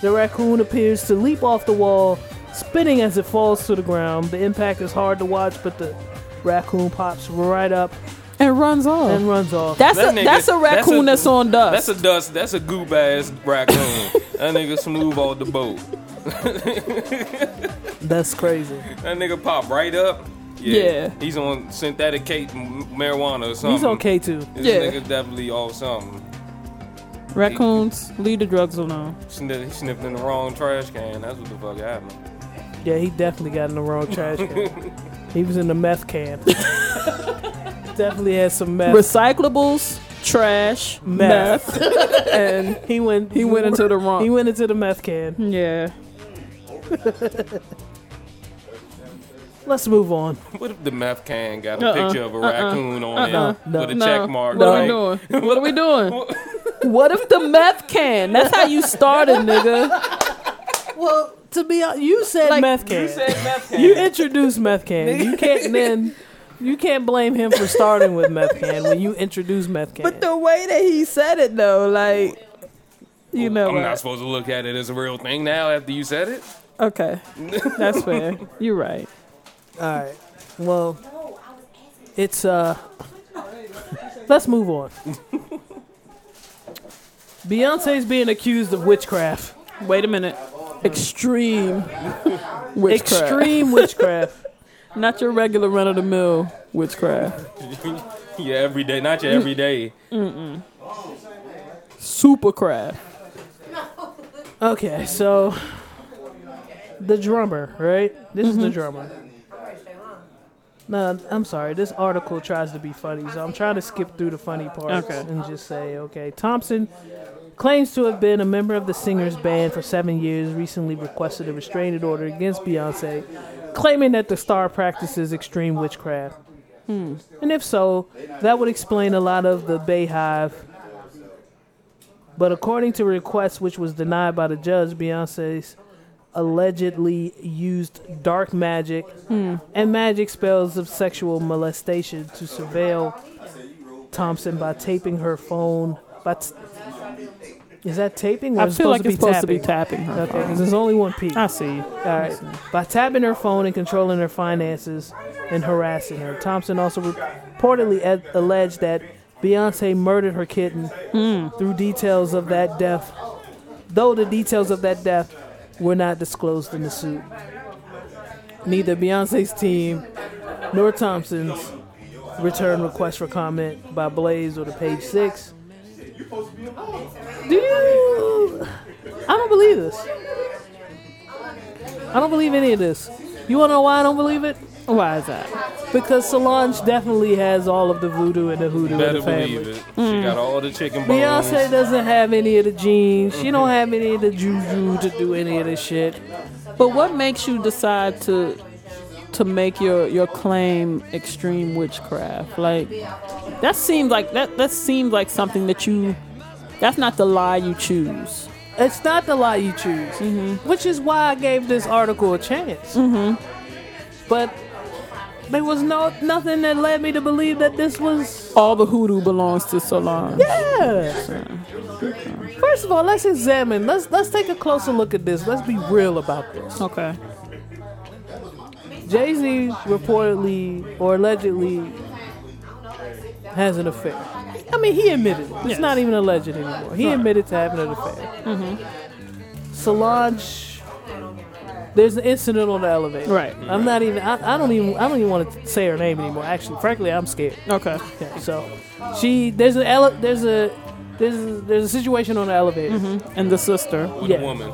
The raccoon appears to leap off the wall, spinning as it falls to the ground. The impact is hard to watch, but the raccoon pops right up and runs off and runs off. That's That a nigga- that's a raccoon that's, on dust. That's a dust. That's a goop ass raccoon. that nigga smooth off the boat. That's crazy. That nigga pop right up. Yeah. He's on synthetic cake m- marijuana or something. He's okay too. This Yeah. nigga definitely off something. Raccoons leave the drugs alone. Sniff, he sniffed in the wrong trash can. That's what the fuck happened. Yeah, he definitely got in the wrong trash can. he was in the meth can. definitely had some meth. Recyclables, trash, Meth. meth, and he went. he went into the wrong. He went into the meth can. yeah. Let's move on. What if the meth can got a Uh-uh. picture of a Uh-uh. raccoon on Uh-uh. it with a No. check mark? What like, are we doing? What are we doing? What if the meth can? That's how you started, nigga. Well, to be honest, you said Like, meth can. You said meth can. You introduced meth can. You can't then. You can't blame him for starting with meth can when you introduced meth can. But the way that he said it, though, like, you know, I'm what? not supposed to look at it as a real thing now after you said it. okay, that's fair. You're right. All right. Well, it's uh. Let's move on. Beyonce's being accused of witchcraft. Wait a minute. Extreme witchcraft. Extreme witchcraft. Not your regular run of the mill witchcraft. Yeah, every day, not your every day. Supercraft. Okay, so the drummer, right? This is Mm-hmm. the drummer. No, I'm sorry. This article tries to be funny, so I'm trying to skip through the funny parts Okay. and just say, okay, Thompson claims to have been a member of the singer's band for seven years. Recently requested a restraining order against Beyonce, claiming that the star practices extreme witchcraft. Hmm. And if so, that would explain a lot of the BeyHive. But according to a request which was denied by the judge, Beyonce's allegedly used dark magic and magic spells of sexual molestation to surveil Thompson by taping her phone. By t- is that taping? Or I feel like supposed it's to be supposed to be tapping? her Okay, because there's only one peak. I see. All right. By tapping her phone and controlling her finances and harassing her. Thompson also reportedly ed- alleged that Beyonce murdered her kitten hmm. through details of that death, though the details of that death were not disclosed in the suit. Neither Beyonce's team nor Thompson's return request for comment by Blaze or the page six. Do you? I don't believe this. I don't believe any of this. You wanna know why I don't believe it? Why is that? Because Solange definitely has all of the voodoo and the hoodoo in the family. believe it. She mm. got all the chicken bones. Beyonce doesn't have any of the genes. She don't mm-hmm. have any of the juju to do any of this shit. But what makes you decide to to make your your claim extreme witchcraft? Like that seems like that that seems like something that you that's not the lie you choose. It's not the lie you choose, which is why I gave this article a chance. Mm-hmm. But there was no nothing that led me to believe that this was. All the hoodoo belongs to Solange. Yeah. First of all, let's examine. Let's let's take a closer look at this. Let's be real about this. Okay. Jay Z reportedly or allegedly has an affair. I mean, he admitted it. It's Yes. not even alleged anymore. He admitted to having an affair. Mm-hmm. Solange, there's an incident on the elevator. Right. I'm not even. I, I don't even. I don't even want to say her name anymore. Actually, frankly, I'm scared. Okay. Okay, so she there's an ele- there's a there's a, there's a situation on the elevator. And the sister. With Yeah. a woman.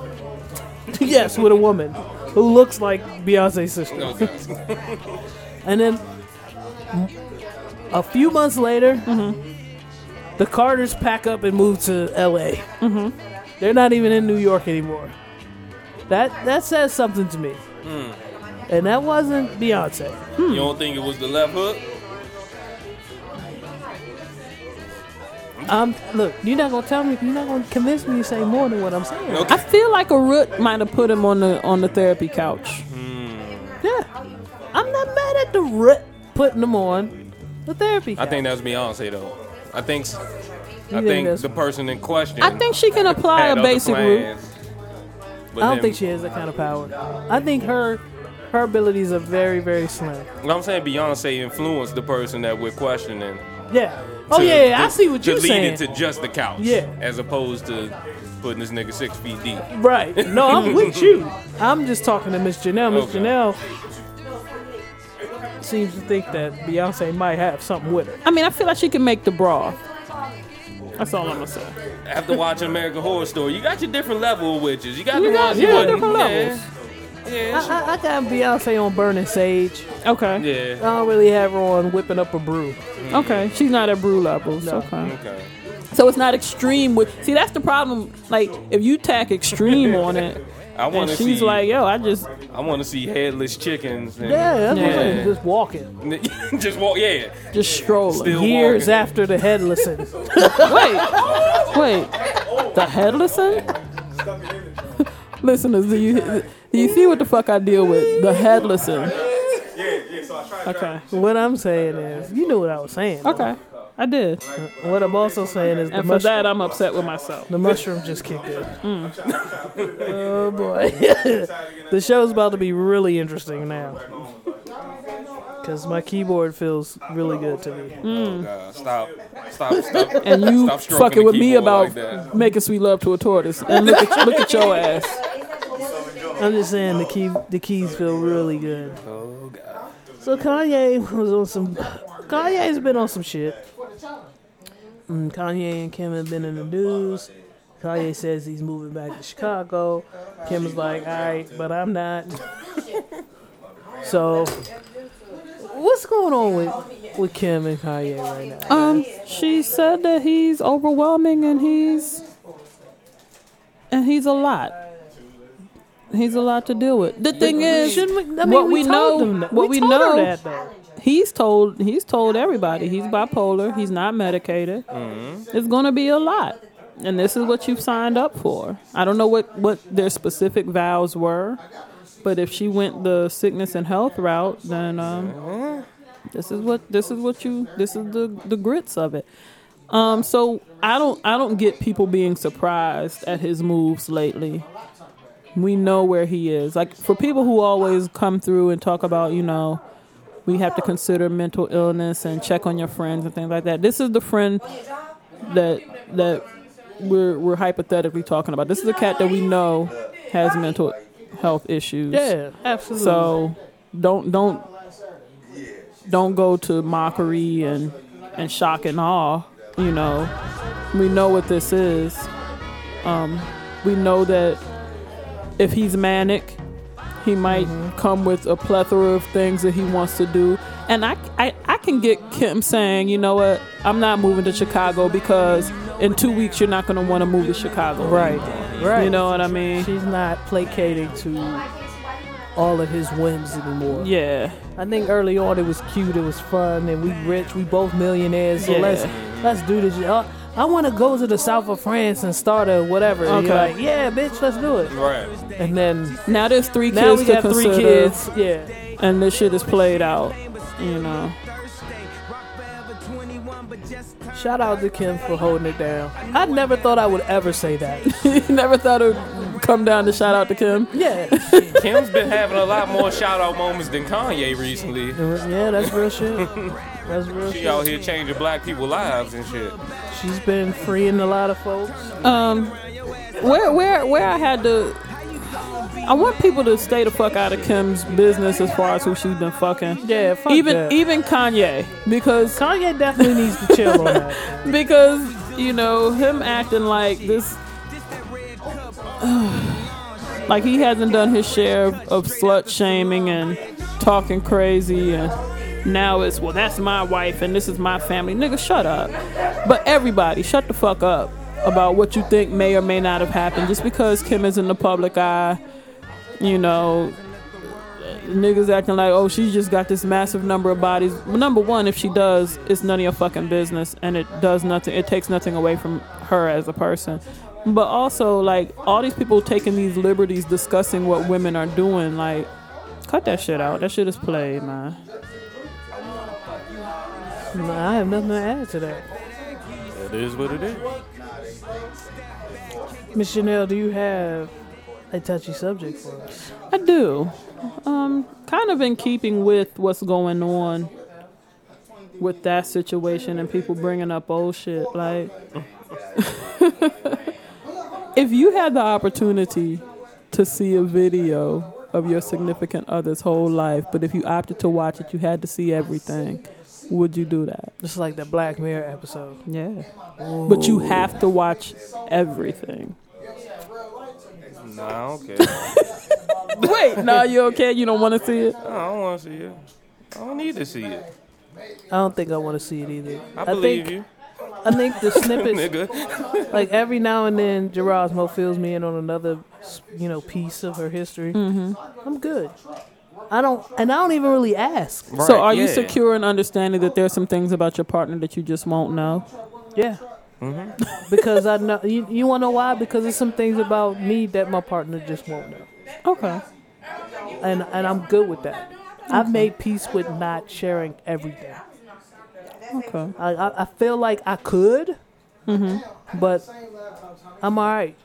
yes, with a woman who looks like Beyonce's sister. Okay. And then a few months later, mm-hmm. the Carters pack up and move to L.A. Mm-hmm. They're not even in New York anymore. That that says something to me. Hmm. And that wasn't Beyonce. You don't think it was the left hook? Um, look, you're not gonna tell me. You're not gonna convince me to say more than what I'm saying. Okay. I feel like a root might have put him on the on the therapy couch. Yeah, I'm not mad at the rip putting them on the therapy. I think that's Beyonce though. I think. s- I think think the person in question. I think she can apply a basic root. I don't then- think she has that kind of power. I think her her abilities are very very slim. I'm saying Beyonce influenced the person that we're questioning. Yeah. Oh to- yeah, yeah, I see what you're lead saying. it to just the couch. Yeah. As opposed to putting this nigga six feet deep. Right. No, I'm with you. I'm just talking to Miss Janelle. Miss Okay. Janelle seems to think that Beyonce might have something with her. I mean, I feel like she can make the bra. That's all I'm gonna say. After watching American Horror Story, you got your different level of witches. You got You the got- ones you you got wouldn't- different yeah. levels. Yeah. I, I, I got Beyonce on Burning Sage. Okay. Yeah. I don't really have her on whipping up a brew. Mm-hmm. Okay. She's not at brew levels. Okay. Okay. So it's not extreme with. See, that's the problem. Like, if you tack extreme on it, I and want to she's like, yo, I just I want to see headless chickens. And, Yeah, that's what I'm saying. Just walking. just walk. Yeah. just strolling. Still Years walking. after the headless. Wait, wait. The headlesson? Listeners, do you do you see what the fuck I deal with? The headlesson. Okay. what I'm saying is, you knew what I was saying. Okay. I did. What I'm also saying is, the, And for mush- that, I'm upset with myself. the mushroom just kicked in. Mm. oh boy, the show's about to be really interesting now. Cause my keyboard feels really good to me. Oh mm. God! Stop! Stop! Stop! And you Stop stroking fucking the with me keyboard about like that. making sweet love to a tortoise. And look at, look at your ass. I'm just saying the key, the keys feel really good. Oh God! So Kanye was on some. Kanye's been on some shit. Mm, Kanye and Kim have been in the news. Kanye says he's moving back to Chicago. Kim is like, all right, but I'm not. so, what's going on with with Kim and Kanye right now? Um, she said that he's overwhelming and he's and he's a lot. He's a lot to deal with. The thing is, we, I mean, what we, we know- what we, we know- that though. he's told he's told everybody he's bipolar. He's not medicated. It's gonna be a lot, and this is what you've signed up for. I don't know what what their specific vows were, but if she went the sickness and health route, then um, this is what this is what you this is the the grits of it. Um, so I don't I don't get people being surprised at his moves lately. We know where he is. Like for people who always come through and talk about, you know, we have to consider mental illness and check on your friends and things like that. This is the friend that that we're we're hypothetically talking about. This is a cat that we know has mental health issues. Yeah, absolutely. So don't don't don't go to mockery and and shock and awe. You know, we know what this is. Um, we know that if he's manic, He might mm-hmm. come with a plethora of things that he wants to do. And I, I, I can get Kim saying, you know what, I'm not moving to Chicago because in two weeks you're not going to want to move to Chicago. Right, right. You know what I mean? She's not placating to all of his whims anymore. Yeah. I think early on it was cute, it was fun, and we rich, we both millionaires. So Yeah. let's let's do this. Uh, I want to go to the south of France and start a whatever. And you're Okay. like, yeah, bitch, let's do it. Right. And then Now there's three kids now we to got three consider, kids. Yeah. and this shit is played out. You know. Shout out to Kim for holding it down. I never thought I would ever say that. you never thought it would come down to shout out to Kim? Yeah. Kim's been having a lot more shout out moments than Kanye recently. yeah, that's real shit. That's real She shit. out here changing black people's lives and shit. She's been freeing a lot of folks. Um, where where where I had to. I want people to stay the fuck out of Kim's business as far as who she's been fucking. Yeah, fuck even that. even Kanye because Kanye definitely needs to chill on that. because you know him acting like this like he hasn't done his share of, of slut shaming and talking crazy and now it's well that's my wife and this is my family nigga shut up but everybody shut the fuck up about what you think may or may not have happened just because kim is in the public eye you know niggas acting like, oh, she just got this massive number of bodies. Number one, if she does, it's none of your fucking business, and it does nothing. It takes nothing away from her as a person. But also, like all these people taking these liberties discussing what women are doing, like, cut that shit out. That shit is played, man. Nah, I have nothing to add to that. It is what it is. Miss Chanel, do you have a touchy subject for us? I do. Um, kind of in keeping with what's going on with that situation and people bringing up old shit. Like, if you had the opportunity to see a video of your significant other's whole life, but if you opted to watch it, you had to see everything. Would you do that? Just like the Black Mirror episode. Yeah. But you have to watch everything. Nah, I don't care. Wait, no, you okay? You don't want to see it? I don't want to see it. I don't need to see it. I don't think I want to see it either. I believe think, you. I think the snippets, like every now and then, Gerasmo fills me in on another, you know, piece of her history. Mm-hmm. I'm good. I don't, and I don't even really ask. so, are you secure in understanding that there's some things about your partner that you just won't know? Yeah. Mm-hmm. because I know you. You want to know why? Because there's some things about me that my partner just won't know. Okay. And and I'm good with that. I've made peace with not sharing everything. Okay. I I, I feel like I could, Mm-hmm. but I'm all right.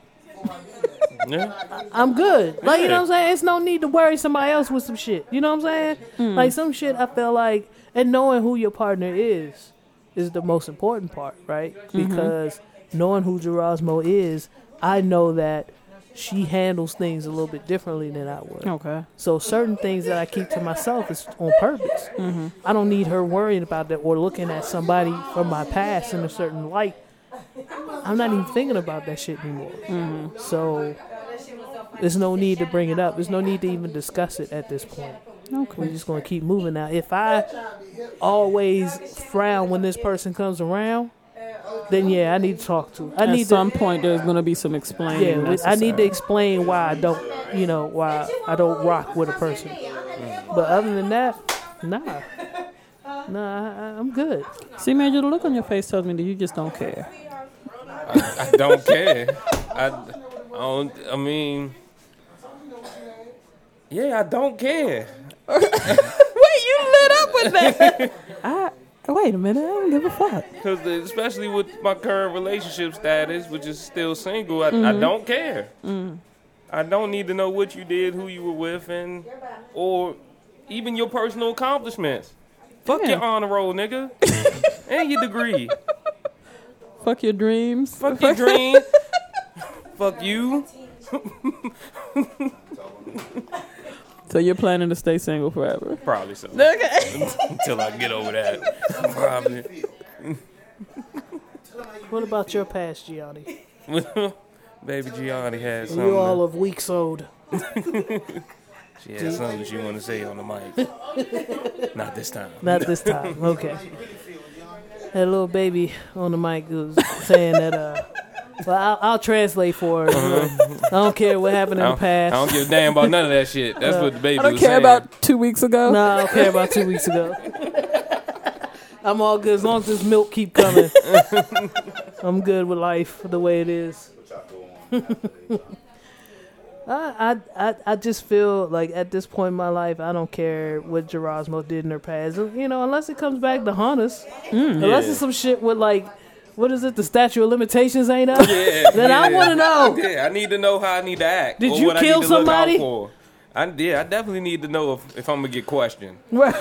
Yeah. I'm good. Like you know what I'm saying? It's no need to worry somebody else with some shit. You know what I'm saying? Mm. Like some shit I feel like and knowing who your partner is is the most important part, right? Mhm. Because knowing who Gerasmo is, I know that she handles things a little bit differently than I would. Okay. So certain things that I keep to myself is on purpose. Mm-hmm. I don't need her worrying about that or looking at somebody from my past in a certain light. I'm not even thinking about that shit anymore. Mm-hmm. So there's no need to bring it up. There's no need to even discuss it at this point. Okay. We're just gonna keep moving now. If I always frown when this person comes around, then yeah, I need to talk to. I At need some to, point, there's going to be some explaining. yeah, we- I need to explain why I don't, you know, why I don't rock with a person. But other than that, nah, nah, I, I'm good. See, Major, the look on your face tells me that you just don't care. I, I don't care. I, I don't. I mean, yeah, I don't care. Wait, you lit up with that? I wait a minute. I don't give a fuck. Because especially with my current relationship status, which is still single, I, I Mhm. don't care. Mm. I don't need to know what you did, who you were with, and or even your personal accomplishments. Fuck Yeah. your honor roll, nigga, and your degree. Fuck your dreams. Fuck your dream. Fuck you. So you're planning to stay single forever? Probably so. Okay. Until I get over that. Probably. What about your past, Gianni? Baby Gianni had something. You all of weeks old. She had something she wanted to say on the mic. Not this time. Not this time. Okay. That little baby on the mic was saying that. uh Well, I'll, I'll translate for her. I don't care what happened. In the don't, I past. don't give a damn about none of that shit. That's what the baby I don't was care saying. about two weeks ago. No, I don't care about two weeks ago. I'm all good as long as this milk keep coming. I'm good with life the way it is. I, I I I just feel like at this point in my life, I don't care what Gerasmo did in her past. You know, unless it comes back to haunt us. Mm, unless Yeah. it's some shit with like, what is it? The statute of limitations ain't up. Yeah, Then I want to know. Yeah, I need to know how I need to act. Did or you kill need to somebody? I, yeah, I definitely need to know if, if I'm gonna get questioned. Right.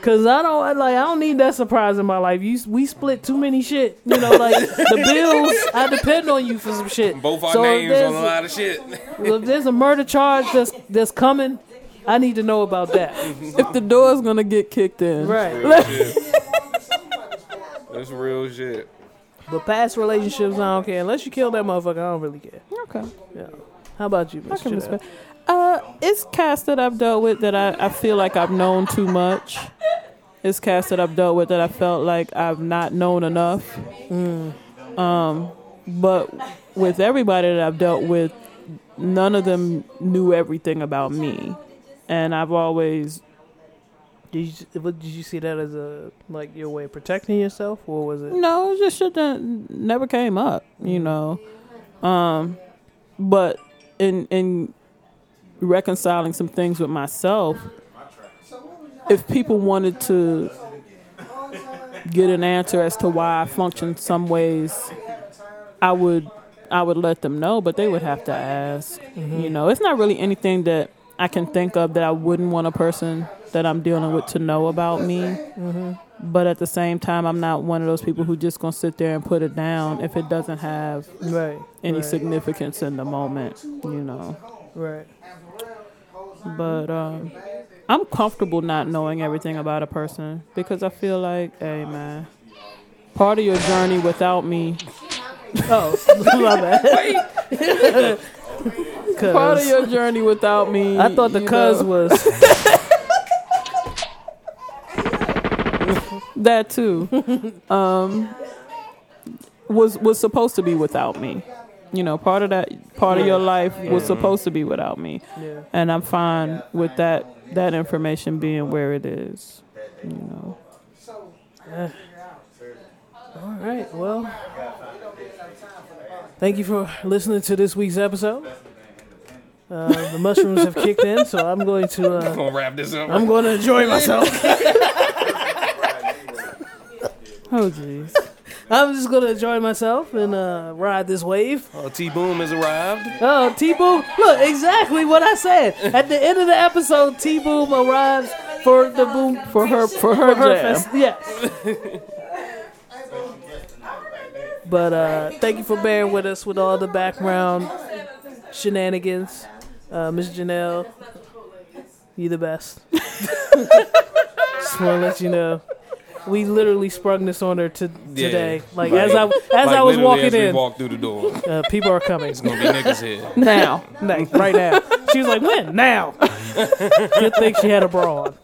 Cause I don't I like I don't need that surprise in my life. You we split too many shit. You know, like the bills. I depend on you for some shit. Both our So names on a lot of shit. If there's a murder charge that's that's coming, I need to know about that. Mm-hmm. If the door's gonna get kicked in, Right. Real. That's real shit. But past relationships, I don't care. Unless you kill that motherfucker, I don't really care. Okay. Yeah. How about you, I Mr. can Janelle? respect. Uh, it's cast that I've dealt with that I, I feel like I've known too much. It's cast that I've dealt with that I felt like I've not known enough. Um, but with everybody that I've dealt with, none of them knew everything about me, and I've always Did you, what, did you see that as a like your way of protecting yourself, or was it? No, it's just shit that never came up, you know. Um, but in in reconciling some things with myself, if people wanted to get an answer as to why I function some ways, I would I would let them know, but they would have to ask. You know, it's not really anything that I can think of that I wouldn't want a person that I'm dealing with to know about me. But at the same time, I'm not one of those people who just gonna sit there and put it down if it doesn't have Right. any right, significance in the moment. You know. Right. But um, I'm comfortable not knowing everything about a person because I feel like, hey man, part of your journey without me, Oh, my bad. part of your journey without me. I thought the cuz was that too. um, was was supposed to be without me. You know, part of that part of your life was supposed to be without me. yeah. and I'm fine with that that information being where it is. You know. All right. Well, thank you for listening to this week's episode. Uh, the mushrooms have kicked in, so I'm going to I'm uh, gonna wrap this up. I'm going to enjoy myself. Oh jeez. I'm just going to enjoy myself and uh, ride this wave. Oh, T Boom has arrived. Oh, T Boom! Look, exactly what I said at the end of the episode. T Boom arrives for the boom For her for her, her jam. fest. Yes. but uh, thank you for bearing with us with all the background shenanigans. Uh, Miss Janelle, you the best. Just want to let you know. We literally sprung this on her to, Yeah. today. Like as I as Like, I was literally walking as we in, walked through the door. uh, people are coming. It's gonna be niggas here. Now, like, right now. She was like, "When? Now." Good thing she had a bra on.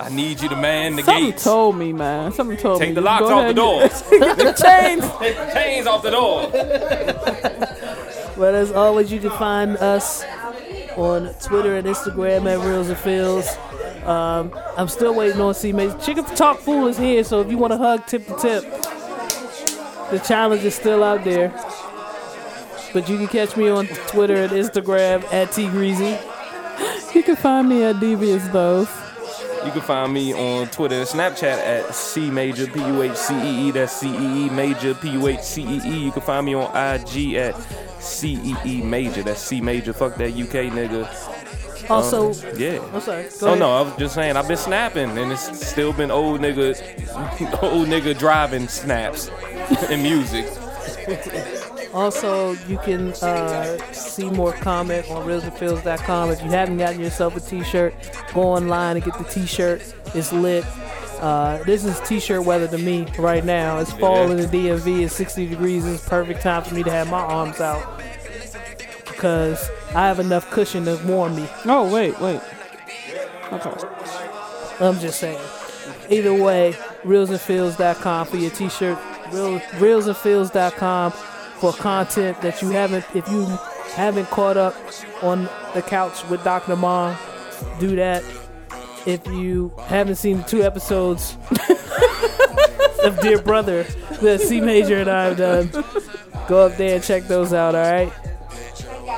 I need you to man the Something gates. told me, man. Something told me. Take the Just locks go off ahead the and door. get- the chains. Take the chains off the door. But as always, you can find us on Twitter and Instagram at Reels and Feels. Um, I'm still waiting on C Major. Chicken Talk Fool is here, so if you want to hug tip to tip, the challenge is still out there. But you can catch me on Twitter and Instagram at T Greasy. You can find me at Devious Those. You can find me on Twitter and Snapchat at C Major P U H C E E. That's C E E Major P U H C E E. You can find me on IG at C E E Major. That's C Major. Fuck that UK nigga. Also, Yeah. I'm sorry. Go Oh ahead. no, I was just saying I've been snapping and it's still been old nigga, old nigga driving snaps and music. Also, you can uh, see more comment on reelsandfeels.com. If you haven't gotten yourself a t-shirt, go online and get the t-shirt. It's lit. Uh, this is t-shirt weather to me right now. It's fall in the DMV. It's 60 degrees. It's perfect time for me to have my arms out. Because I have enough cushion to warm me. Oh wait, wait. Okay. I'm just saying. Either way, reelsandfeels.com for your t-shirt. Real, reelsandfeels.com for content that you haven't, if you haven't caught up on the couch with Dr. Mom, do that. If you haven't seen the two episodes of Dear Brother that C Major and I have done, go up there and check those out, alright?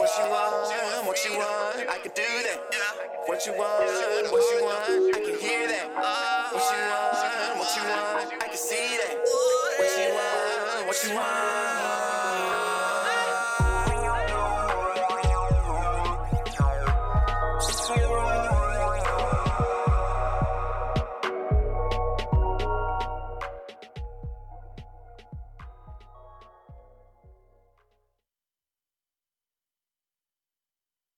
What you want, what you want, I can do that. What you want, what you want, I can hear that. What you want, what you want, I can see that. What you want, what you want.